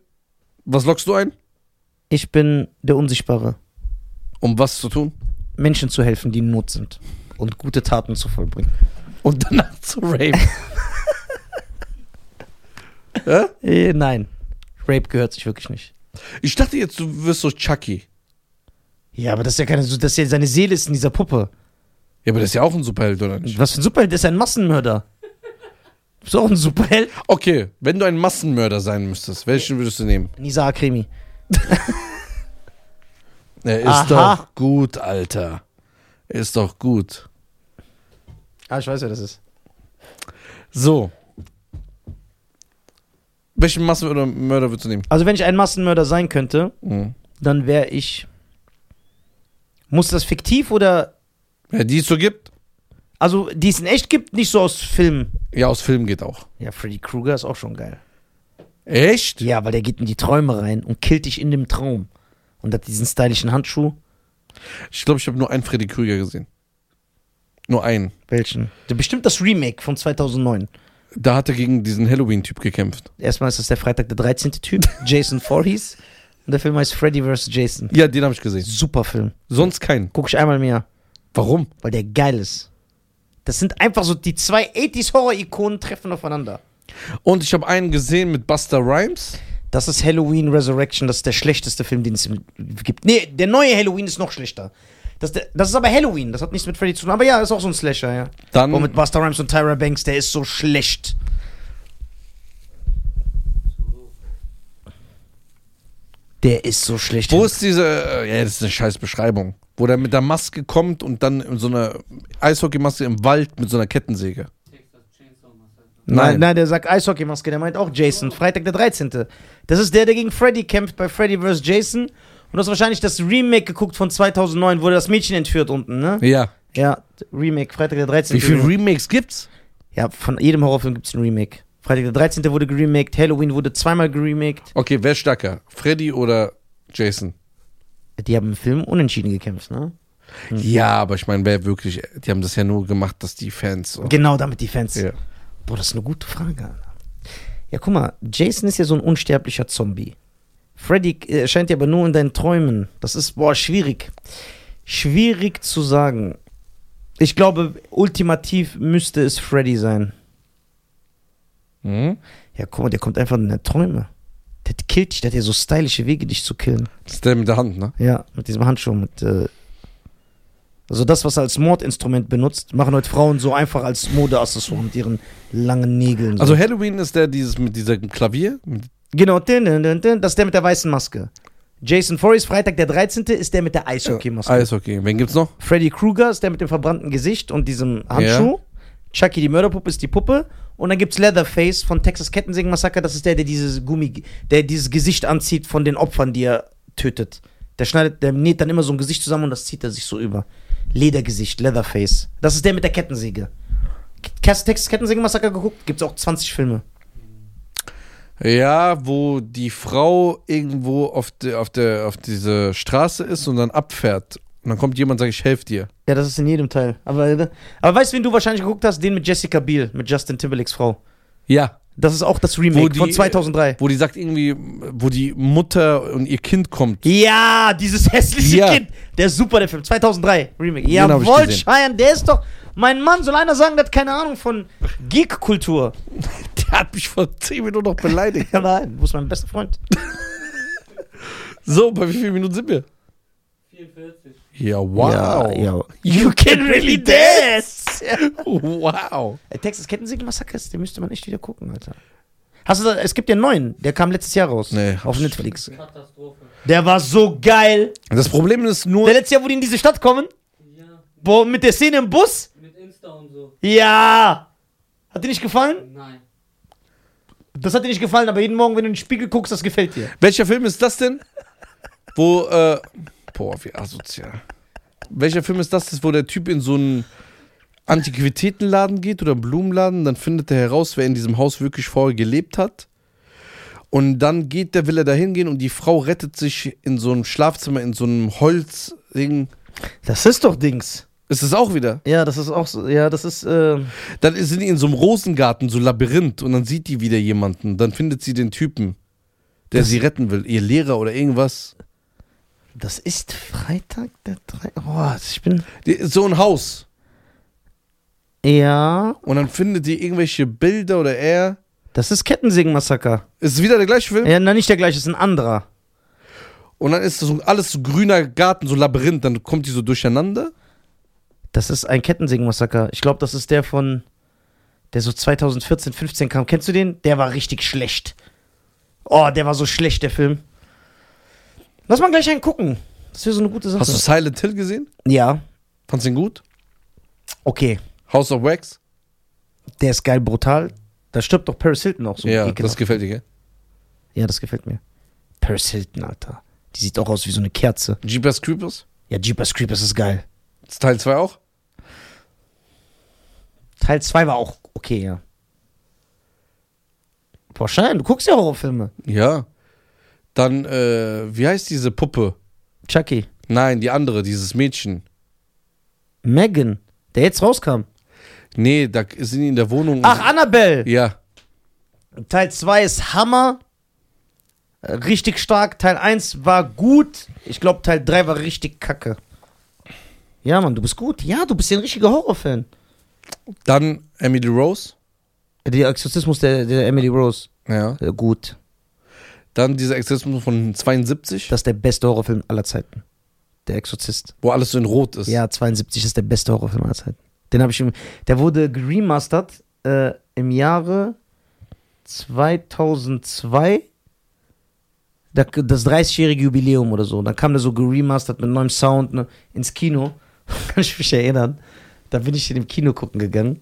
Was lockst du ein? Ich bin der Unsichtbare. Um was zu tun? Menschen zu helfen, die in Not sind. Und gute Taten zu vollbringen. Und danach zu rapen. ja? Äh, nein. Rape gehört sich wirklich nicht. Ich dachte jetzt, du wirst so Chucky. Ja, aber das ist ja keine, das ist ja seine Seele ist in dieser Puppe. Ja, aber das ist ja auch ein Superheld, oder nicht? Was für ein Superheld, der ist ein Massenmörder. Bist du auch ein Superheld? Okay, wenn du ein Massenmörder sein müsstest, welchen würdest du nehmen? Nisa Akremi. Er ist Aha. doch gut, Alter. Er ist doch gut. Ah, ich weiß, wer das ist. So. Welchen Massenmörder Mörder würdest du nehmen? Also, wenn ich ein Massenmörder sein könnte, Mhm. dann wäre ich. Muss das fiktiv oder. Ja, die es so gibt? Also, die es in echt gibt, nicht so aus Filmen. Ja, aus Film geht auch. Ja, Freddy Krueger ist auch schon geil. Echt? Ja, weil der geht in die Träume rein und killt dich in dem Traum. Und hat diesen stylischen Handschuh. Ich glaube, ich habe nur einen Freddy Krüger gesehen. Nur einen. Welchen? Bestimmt das Remake von 2009. Da hat er gegen diesen Halloween-Typ gekämpft. Erstmal ist das der Freitag der 13. Typ, Jason Voorhees. Und der Film heißt Freddy vs. Jason. Ja, den habe ich gesehen. Super Film. Sonst keinen. Guck ich einmal mehr, Warum? weil der geil ist. Das sind einfach so, die zwei 80s Horror-Ikonen treffen aufeinander. Und ich habe einen gesehen mit Buster Rhymes. Das ist Halloween Resurrection, das ist der schlechteste Film, den es gibt. Nee, der neue Halloween ist noch schlechter. Das, das ist aber Halloween, das hat nichts mit Freddy zu tun. Aber ja, ist auch so ein Slasher, ja. Dann Boah, mit Buster Rhymes und Tyra Banks, der ist so schlecht. Der ist so schlecht. Wo ist diese, äh, ja, das ist eine scheiß Beschreibung, wo der mit der Maske kommt und dann in so einer Eishockeymaske im Wald mit so einer Kettensäge. Nein, Nein. nein, der sagt Eishockeymaske, der meint auch Jason. Freitag der 13. Das ist der, der gegen Freddy kämpft bei Freddy vs. Jason. Und du hast wahrscheinlich das Remake geguckt von 2009, wo er das Mädchen entführt unten, ne? Ja. Ja, Remake, Freitag der 13. Wie viele Remakes gibt's? Ja, von jedem Horrorfilm gibt es ein Remake. Freitag der 13. wurde geremaked, Halloween wurde zweimal geremaked. Okay, wer ist stärker? Freddy oder Jason? Die haben im Film unentschieden gekämpft, ne? Ja, aber ich meine, wer wirklich, die haben das ja nur gemacht, dass die Fans. Genau, damit die Fans. Ja. Boah, das ist eine gute Frage. Ja, guck mal, Jason ist ja so ein unsterblicher Zombie. Freddy äh, erscheint ja aber nur in deinen Träumen. Das ist, boah, schwierig. Schwierig zu sagen. Ich glaube, ultimativ müsste es Freddy sein. Mhm. Ja, guck mal, der kommt einfach in deine Träume. Der killt dich, der hat ja so stylische Wege, dich zu killen. Das ist der mit der Hand, ne? Ja, mit diesem Handschuh, mit, äh also das, was er als Mordinstrument benutzt, machen heute Frauen so einfach als Modeaccessoire mit ihren langen Nägeln. So. Also Halloween ist der dieses mit diesem Klavier. Genau, din, din, din, din, das ist der mit der weißen Maske. Jason Voorhees, Freitag der 13. ist der mit der Eishockeymaske. Eishockey. Wen gibt's noch? Freddy Krueger ist der mit dem verbrannten Gesicht und diesem Handschuh. Chucky, die Mörderpuppe, ist die Puppe. Und dann gibt's Leatherface von Texas Kettensägen Massaker. Das ist der, der dieses Gummi, der dieses Gesicht anzieht von den Opfern, die er tötet. Der schneidet, der näht dann immer so ein Gesicht zusammen und das zieht er sich so über. Ledergesicht, Leatherface. Das ist der mit der Kettensäge. Hast du Texas Kettensägen Massaker geguckt? Gibt's auch 20 Filme. Ja, wo die Frau irgendwo auf, de, auf, der, auf diese Straße ist und dann abfährt. Und dann kommt jemand und sagt, ich helfe dir. Ja, das ist in jedem Teil. Aber, aber weißt du, wen du wahrscheinlich geguckt hast? Den mit Jessica Biel, mit Justin Timberlakes Frau. Ja. Das ist auch das Remake die- von 2003. Wo die sagt irgendwie, wo die Mutter und ihr Kind kommt. Ja, dieses hässliche Ja. Kind. Der ist super, der Film. 2003 Remake. Jawohl. Cheyenne, der ist doch. Mein Mann, soll einer sagen, der hat keine Ahnung von Geek-Kultur. Der hat mich vor 10 Minuten noch beleidigt. Ja, nein, wo ist mein bester Freund? So, bei wie vielen Minuten sind wir? 44. Ja, wow. Ja, ja. You can really dance! Wow. Texas Kettensägen Massaker, den müsste man echt wieder gucken, Alter. Hast du da, es gibt ja einen neuen, der kam letztes Jahr raus. Nee, auf Netflix. Katastrophe. Der war so geil. Das Problem ist nur, Der letzte Jahr, wo die in diese Stadt kommen, Ja, boah, mit der Szene im Bus. mit Insta und so. Ja! Hat dir nicht gefallen? Nein. Das hat dir nicht gefallen, aber jeden Morgen, wenn du in den Spiegel guckst, das gefällt dir. welcher Film ist das denn? Wo, äh, boah, wie asozial. Welcher Film ist das, wo der Typ in so einen Antiquitätenladen geht oder einen Blumenladen, dann findet er heraus, wer in diesem Haus wirklich vorher gelebt hat. Und dann geht der, will er da hingehen und die Frau rettet sich in so einem Schlafzimmer, in so einem Holzding. Das ist doch Dings. Ist es auch wieder? Ja, das ist auch so. Ja, das ist, äh, Dann sind die in so einem Rosengarten, so Labyrinth, und dann sieht die wieder jemanden. Dann findet sie den Typen, der Das- sie retten will. Ihr Lehrer oder irgendwas. Das ist Freitag der 3. Oh, ich bin. So ein Haus. Ja, Und dann findet die irgendwelche Bilder oder er. das ist Kettensägen-Massaker. Ist es wieder der gleiche Film? Ja, na, nicht der gleiche, ist ein anderer. Und dann ist das so alles so grüner Garten, so Labyrinth. Dann kommt die so durcheinander. Das ist ein Kettensägen-Massaker. Ich glaube, das ist der von. Der so 2014, 15 kam. Kennst du den? Der war richtig schlecht. Oh, der war so schlecht, der Film. Lass mal gleich einen gucken. Das wäre so eine gute Sache. Hast du Silent Hill gesehen? Ja, Fandst du ihn gut? okay. House of Wax? Der ist geil, brutal. Da stirbt doch Paris Hilton auch so. ja, ekelhaft. das gefällt dir, gell? ja, das gefällt mir. Paris Hilton, Alter. Die sieht auch aus wie so eine Kerze. Jeepers Creepers? Ja, Jeepers Creepers ist geil. Ist Teil 2 auch? Teil 2 war auch okay, ja. Boah, Schein, du guckst ja Horrorfilme. Ja. Dann, äh, wie heißt diese Puppe? Chucky. Nein, die andere, dieses Mädchen. Megan, der jetzt rauskam. Nee, da sind die in der Wohnung. Ach, Annabelle. Ja. Teil 2 ist Hammer. Richtig stark. Teil 1 war gut. Ich glaube, Teil 3 war richtig kacke. Ja, Mann, du bist gut. Ja, du bist ja ein richtiger Horrorfan. Dann Emily Rose. Der Exorzismus der, der Emily Rose. Ja. Äh, gut. Dann dieser Exorzismus von 72, Das ist der beste Horrorfilm aller Zeiten. Der Exorzist. wo alles so in Rot ist. Ja, 72 ist der beste Horrorfilm aller Zeiten. Den habe ich im, Der wurde geremastert äh, im Jahre 2002. Da, das 30-jährige Jubiläum oder so. Dann kam der so geremastert mit neuem Sound ne, ins Kino. Kann ich mich erinnern. Da bin ich in dem Kino gucken gegangen.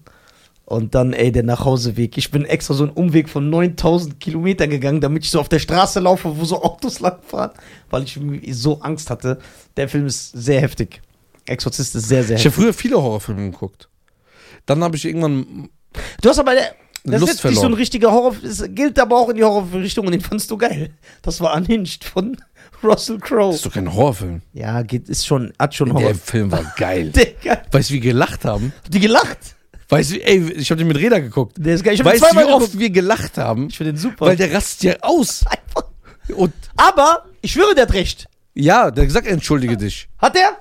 Und dann, ey, der Nachhauseweg. Ich bin extra so einen Umweg von 9000 Kilometern gegangen, damit ich so auf der Straße laufe, wo so Autos langfahren, weil ich so Angst hatte. Der Film ist sehr heftig. Exorzist ist sehr, sehr Ich heftig. habe früher viele Horrorfilme geguckt. Dann habe ich irgendwann. Du hast aber, der, das Lust ist jetzt nicht so ein richtiger Horror, es gilt aber auch in die Horrorrichtung und den fandst du geil. Das war Unhinged von Russell Das Crowe. ist doch kein Horrorfilm. Ja, geht, ist schon, hat schon Horror. Der Film war geil. Weißt du, wie wir gelacht haben? die gelacht. Weißt du, ey, ich habe den mit Räder geguckt. Der ist geil. Ich Weißt du, wie oft wir gelacht haben? Ich finde den super. Weil der rastet ja aus. Einfach. Und Aber, ich schwöre, der hat recht. ja, der hat gesagt, entschuldige dich. Hat der?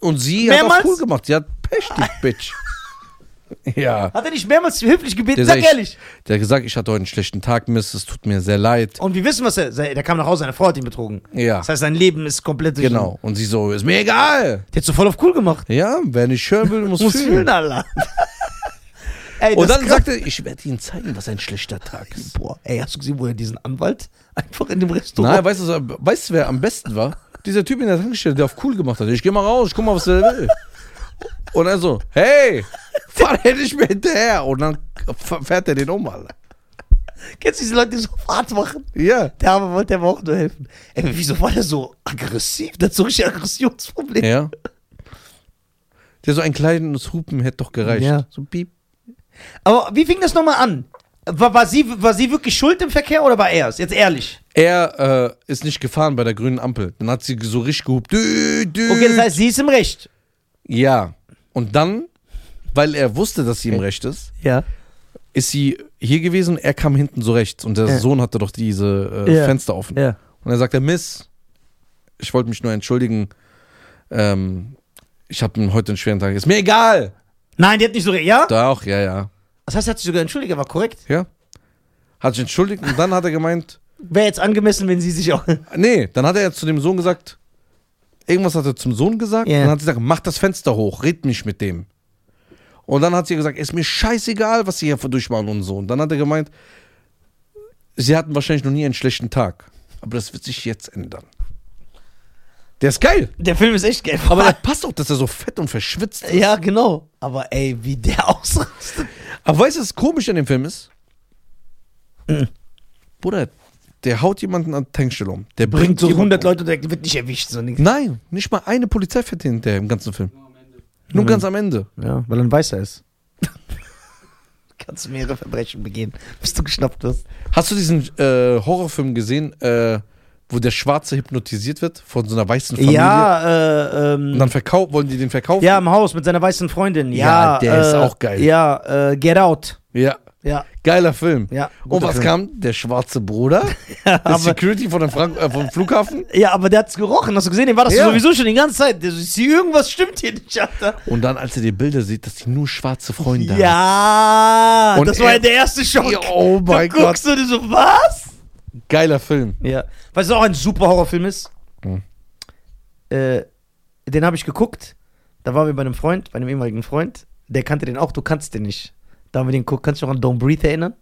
Und sie Mehrmals? hat auch cool gemacht. Sie hat Pech, die Bitch. ja. Hat er nicht mehrmals höflich gebeten? Der Sag sagt, ehrlich. Der hat gesagt, ich hatte heute einen schlechten Tag, Miss, es tut mir sehr leid. Und wir wissen, was er, der kam nach Hause, seine Frau hat ihn betrogen. Ja, Das heißt, sein Leben ist komplett durch genau. Und sie so, ist mir egal. Der hat so voll auf cool gemacht. Ja, wer nicht hören will, muss, Muss fühlen. fühlen, Alter. ey, Und das dann ist sagte er, ich werde Ihnen zeigen, was ein schlechter Tag ist. Boah, ey, hast du gesehen, wo er diesen Anwalt einfach in dem Restaurant. Nein, weißt du, weißt du, wer am besten war? Dieser Typ in der Tankstelle, der auf cool gemacht hat. Ich geh mal raus, ich guck mal, was der will. Und er so, hey, fahr der nicht mehr hinterher. Und dann fährt er den um, Alter. Kennst du diese Leute, die so Fahrt machen? Ja. Der Arme wollte aber auch nur helfen. Ey, wieso war der so aggressiv? Der hat so richtig Aggressionsprobleme. Ja. Der so ein kleines Hupen hätte doch gereicht. Ja. So piep. Aber wie fing das nochmal an? War, war, sie, war sie wirklich schuld im Verkehr oder war er es? Jetzt ehrlich. Er äh, ist nicht gefahren bei der grünen Ampel. Dann hat sie so richtig gehupt. Dü, dü. Okay, das heißt, sie ist im Recht. Ja. Und dann, weil er wusste, dass sie im. Recht ist, Ja. ist sie hier gewesen. Er kam hinten so rechts. Und der Ja. Sohn hatte doch diese äh, Ja. Fenster offen. Ja. Und er sagte, Miss, ich wollte mich nur entschuldigen. Ähm, ich habe heute einen schweren Tag. Ist mir egal. Nein, die hat nicht so. Ja? Doch, ja, ja. Das heißt, er hat sich sogar entschuldigt, er war korrekt. Ja. Hat sich entschuldigt und dann hat er gemeint, Wäre jetzt angemessen, wenn sie sich auch. nee, dann hat er jetzt zu dem Sohn gesagt, Irgendwas hat er zum Sohn gesagt. Ja. Und dann hat sie gesagt, mach das Fenster hoch, red nicht mit dem. Und dann hat sie gesagt, ist mir scheißegal, was sie hier durchmachen und so. Und dann hat er gemeint, sie hatten wahrscheinlich noch nie einen schlechten Tag. Aber das wird sich jetzt ändern. Der ist geil. Der Film ist echt geil. Aber der passt auch, dass er so fett und verschwitzt ist. ja, genau. Aber ey, wie der ausrastet. Aber weißt du, was komisch an dem Film ist? Mhm. Bruder, der haut jemanden an der Tankstelle um. Der Bringt so jemanden 100 Leute und der wird nicht erwischt. So nichts. Nein, nicht mal eine Polizei fährt hinterher im ganzen Film. Nur am Ende. Nur Mhm. ganz am Ende. Ja, weil er ein Weißer ist. Kannst du mehrere Verbrechen begehen, bis du geschnappt wirst. Hast du diesen äh, Horrorfilm gesehen, äh, wo der Schwarze hypnotisiert wird von so einer weißen Familie? Ja, äh, ähm, Und dann verkau wollen die den verkaufen? ja, im Haus mit seiner weißen Freundin. Ja, Ja, der ist äh, auch geil. Ja, äh, Get Out. Ja. Ja, Geiler Film. ja. Und was Film. kam? Der schwarze Bruder, Ja, der Security von dem Frank äh, vom Flughafen. ja, aber der hat's gerochen. Hast du gesehen? Dem war das Ja. sowieso schon die ganze Zeit. Irgendwas stimmt hier nicht, Alter. Und dann, als er die Bilder sieht, dass die nur schwarze Freunde hat. Ja, Und das war ja der erste Schock. Ja, oh mein du guckst und du so, was? Geiler Film. Ja. Weißt du, was auch ein super Horrorfilm ist? Hm. Äh, den habe ich geguckt. Da waren wir bei einem Freund, bei einem ehemaligen Freund. Der kannte den auch, du kannst den nicht. Da haben wir den geguckt. Kannst du dich noch an Don't Breathe erinnern?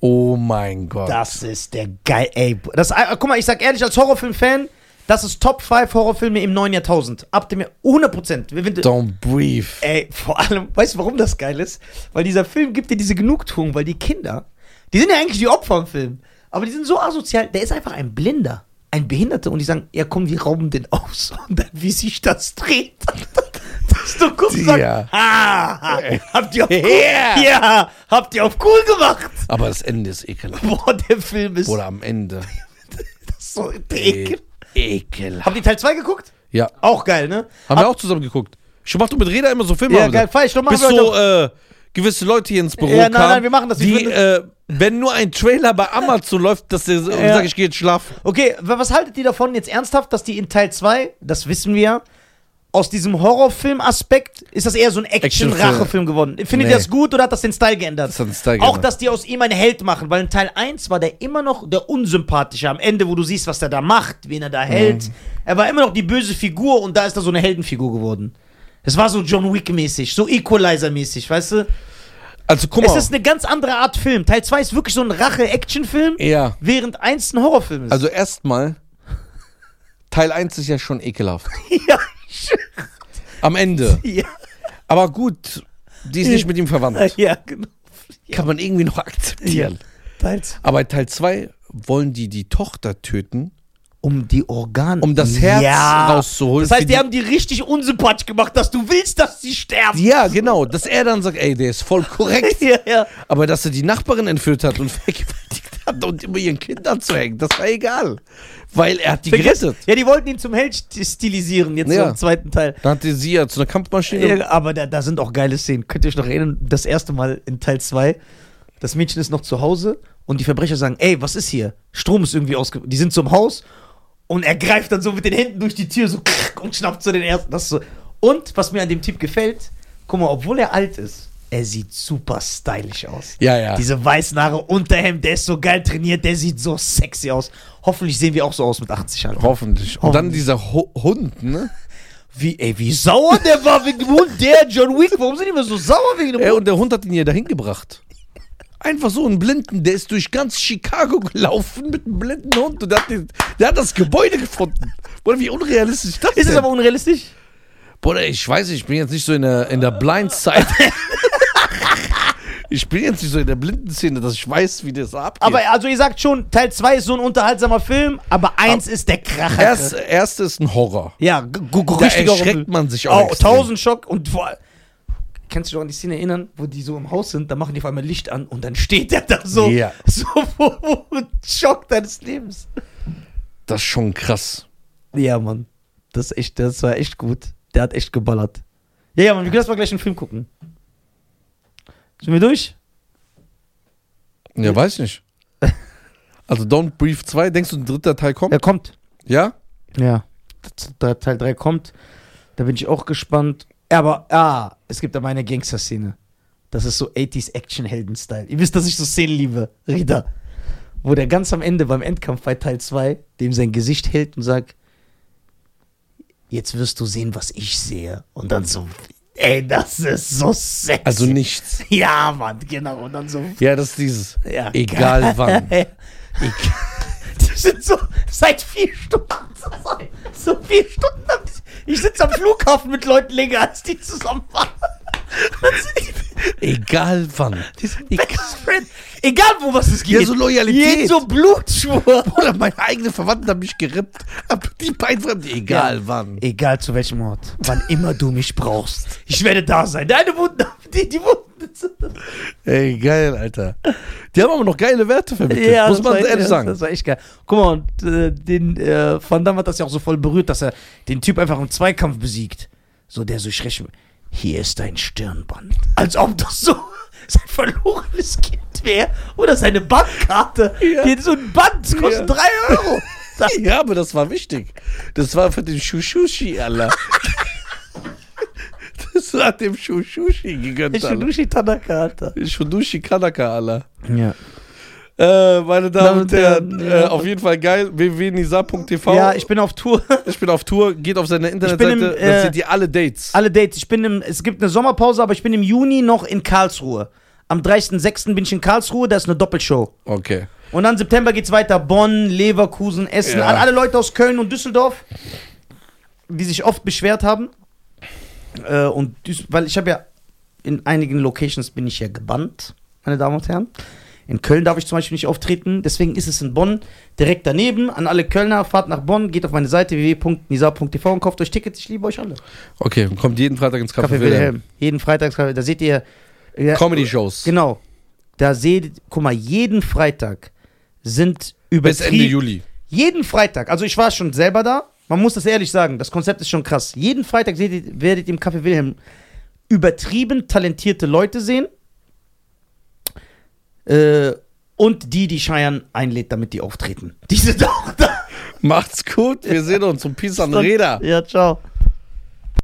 Oh mein Gott. Das ist der geil, ey. Das, äh, guck mal, ich sag ehrlich, als Horrorfilm-Fan, das ist Top 5 Horrorfilme im neuen Jahrtausend. Ab dem Jahr 100%. Wir finden- Don't breathe. Ey, vor allem, weißt du, warum das geil ist? Weil dieser Film gibt dir diese Genugtuung, weil die Kinder, die sind ja eigentlich die Opfer im Film, aber die sind so asozial, der ist einfach ein Blinder, ein Behinderter und die sagen, ja komm, wir rauben den aus. Und dann, wie sich das dreht, dass du guckst und sagst, Ja. habt ihr auf cool, Ja. ja, habt ihr auf cool gemacht. Aber das Ende ist ekelhaft. Boah, der Film ist Oder am Ende. so ekel. Ekelhaft. Habt ihr Teil 2 geguckt? Ja. Auch geil, ne? Haben wir auch zusammen geguckt. Ich mach du mit Reda immer so Filme. Ja, geil, feier ich machen Bis so äh, gewisse Leute hier ins Büro Ja, nein, kamen, nein, wir machen das. Die, äh, wenn nur ein Trailer bei Amazon läuft, dass der Ja. sag ich, gehe jetzt schlafen. Okay, wa- was haltet ihr davon jetzt ernsthaft, dass die in Teil 2, das wissen wir ja, aus diesem Horrorfilm-Aspekt ist das eher so ein. Action-Rachefilm geworden. Findet Nee. ihr das gut oder hat das den Style geändert? Das hat den Style Auch, geändert. dass die aus ihm einen Held machen, weil in Teil 1 war der immer noch der Unsympathische. Am Ende, wo du siehst, was der da macht, wen er da hält. Mhm. Er war immer noch die böse Figur und da ist er so eine Heldenfigur geworden. Es war so John Wick-mäßig, so Equalizer-mäßig, weißt du? Also guck Es mal. ist eine ganz andere Art Film. Teil 2 ist wirklich so ein Rache-Action-Film, ja. während 1 ein Horrorfilm ist. Also erstmal, Teil 1 ist ja schon ekelhaft. ja, Am Ende. ja. Aber gut, die ist nicht mit ihm verwandt. Ja, genau. Kann man irgendwie noch akzeptieren. Teils. Aber Teil 2 wollen die die Tochter töten, Um die Organe. um das Herz rauszuholen. Das heißt, die haben die richtig unsympathisch gemacht, dass du willst, dass sie sterben. Ja, genau. Dass er dann sagt, ey, der ist voll korrekt. ja, ja. Aber dass er die Nachbarin entführt hat und vergewaltigt hat und immer ihren Kindern zu hängen, das war egal. Weil er hat die gerettet. Ja, die wollten ihn zum Held st- stilisieren, jetzt Ja. im zweiten Teil. Dann hat er sie ja zu einer Kampfmaschine. Ja, aber da, da sind auch geile Szenen. Könnt ihr euch noch erinnern, das erste Mal in Teil 2, das Mädchen ist noch zu Hause und die Verbrecher sagen, ey, was ist hier? Strom ist irgendwie ausge... Die sind zum Haus und er greift dann so mit den Händen durch die Tür so und schnappt so den ersten. Das so. Und was mir an dem Typ gefällt, guck mal, obwohl er alt ist, er sieht super stylisch aus. Ja, ja. Diese weißen Haare, Unterhemd, der ist so geil trainiert, der sieht so sexy aus. Hoffentlich sehen wir auch so aus mit 80 Alter. Hoffentlich. Und dann dieser Ho Hund, ne? Wie, ey, wie sauer der war wegen dem Hund, der John Wick. Warum sind die immer so sauer wegen dem Ey, Hund? und der Hund hat ihn ja dahin gebracht. Einfach so einen Blinden, der ist durch ganz Chicago gelaufen mit einem blinden Hund und der hat, den, der hat das Gebäude gefunden. Bruder, wie unrealistisch ist das Ist es denn? aber unrealistisch? Bruder, ich weiß nicht, ich bin jetzt nicht so in der, in der Blind Side. ich bin jetzt nicht so in der blinden Szene, dass ich weiß, wie das abgeht. Aber also ihr sagt schon, Teil 2 ist so ein unterhaltsamer Film, aber 1 ist der Kracher. Erst, erste ist ein Horror. ja, g- Da richtiger erschreckt man sich auch. Oh, tausend Schock und vor allem- Kannst du dich noch an die Szene erinnern, wo die so im Haus sind, da machen die auf einmal Licht an und dann steht der da so, Ja. so wo, wo, Schock deines Lebens. Das ist schon krass. Ja, Mann. Das, ist echt, das war echt gut. Der hat echt geballert. Ja, ja, Mann, wir können erstmal gleich einen Film gucken. Sind wir durch? Ja, weiß nicht. Also Don't Brief 2, denkst du, ein dritter Teil kommt? Er kommt. Ja? Ja. Das- Teil 3 kommt. Da bin ich auch gespannt. Aber, ah, es gibt aber eine Gangster-Szene. Das ist so 80s Action-Helden-Style. Ihr wisst, dass ich so Szenen liebe. Rita. Wo der ganz am Ende beim Endkampf bei Teil 2 dem sein Gesicht hält und sagt, jetzt wirst du sehen, was ich sehe. Und dann so, ey, das ist so sexy. Also nichts. Ja, Mann, genau. Und dann so, Ja, das ist dieses. ja, Egal wann. Egal. Die sind so seit vier Stunden. So vier Stunden. am- Ich sitze am Flughafen mit Leuten länger als die zusammen waren. Egal wann. Friend. Egal, wo was es geht. Ja, so Loyalität. Jeden so Blutschwur. Oder meine eigenen Verwandten haben mich gerippt. Die beiden Fremden, egal wann. Egal zu welchem Ort. Wann immer du mich brauchst. Ich werde da sein. Deine Wunden, die, die Wunden. Ey, geil, Alter. Die haben aber noch geile Werte vermittelt. muss das man ehrlich ja, sagen. Das war echt geil. Guck mal, und äh, den äh, Van Damme hat das ja auch so voll berührt, dass er den Typ einfach im Zweikampf besiegt. So, der so schrecklich. Hier ist dein Stirnband. Als ob das so sein verlorenes Kind wäre. Oder seine Bankkarte. Ja. Die, so ein Band das kostet Ja. 3 Euro. Ja, aber das war wichtig. Das war für den Shushushi, Alter. Das hat dem Shushushi gegönnt. Shudushi Tanaka, Alter. Shushushi Kanaka, Alter. Ja. Äh, meine Damen und Herren, äh, ja. auf jeden Fall geil. www.nisa.tv. ja, ich bin auf Tour. ich bin auf Tour. Geht auf seine Internetseite. im, dann äh, seht ihr alle Dates. Alle Dates. Ich bin im, es gibt eine Sommerpause, aber ich bin im Juni noch in Karlsruhe. Am 30.06. bin ich in Karlsruhe, da ist eine Doppelshow. Okay. Und dann September geht's weiter. Bonn, Leverkusen, Essen. Ja. An alle Leute aus Köln und Düsseldorf, die sich oft beschwert haben. Äh, und weil ich habe ja in einigen Locations bin ich ja gebannt, meine Damen und Herren. In Köln darf ich zum Beispiel nicht auftreten, deswegen ist es in Bonn direkt daneben. An alle Kölner, fahrt nach Bonn, geht auf meine Seite www.nisa.tv und kauft euch Tickets. Ich liebe euch alle. Okay, kommt jeden Freitag ins Café, Café Wilhelm. Wilhelm. Jeden Freitag, da seht ihr. Ja, Comedy-Shows. Genau. Da seht, guck mal, jeden Freitag sind Bis Ende. Juli. Jeden Freitag, also ich war schon selber da, man muss das ehrlich sagen, das Konzept ist schon krass. Jeden Freitag seht werdet ihr im Café Wilhelm übertrieben talentierte Leute sehen. Äh, und die, die Scheiern einlädt, damit die auftreten. Die sind auch da. Macht's gut. Wir sehen uns. Und Peace an Räder. Ja, ciao.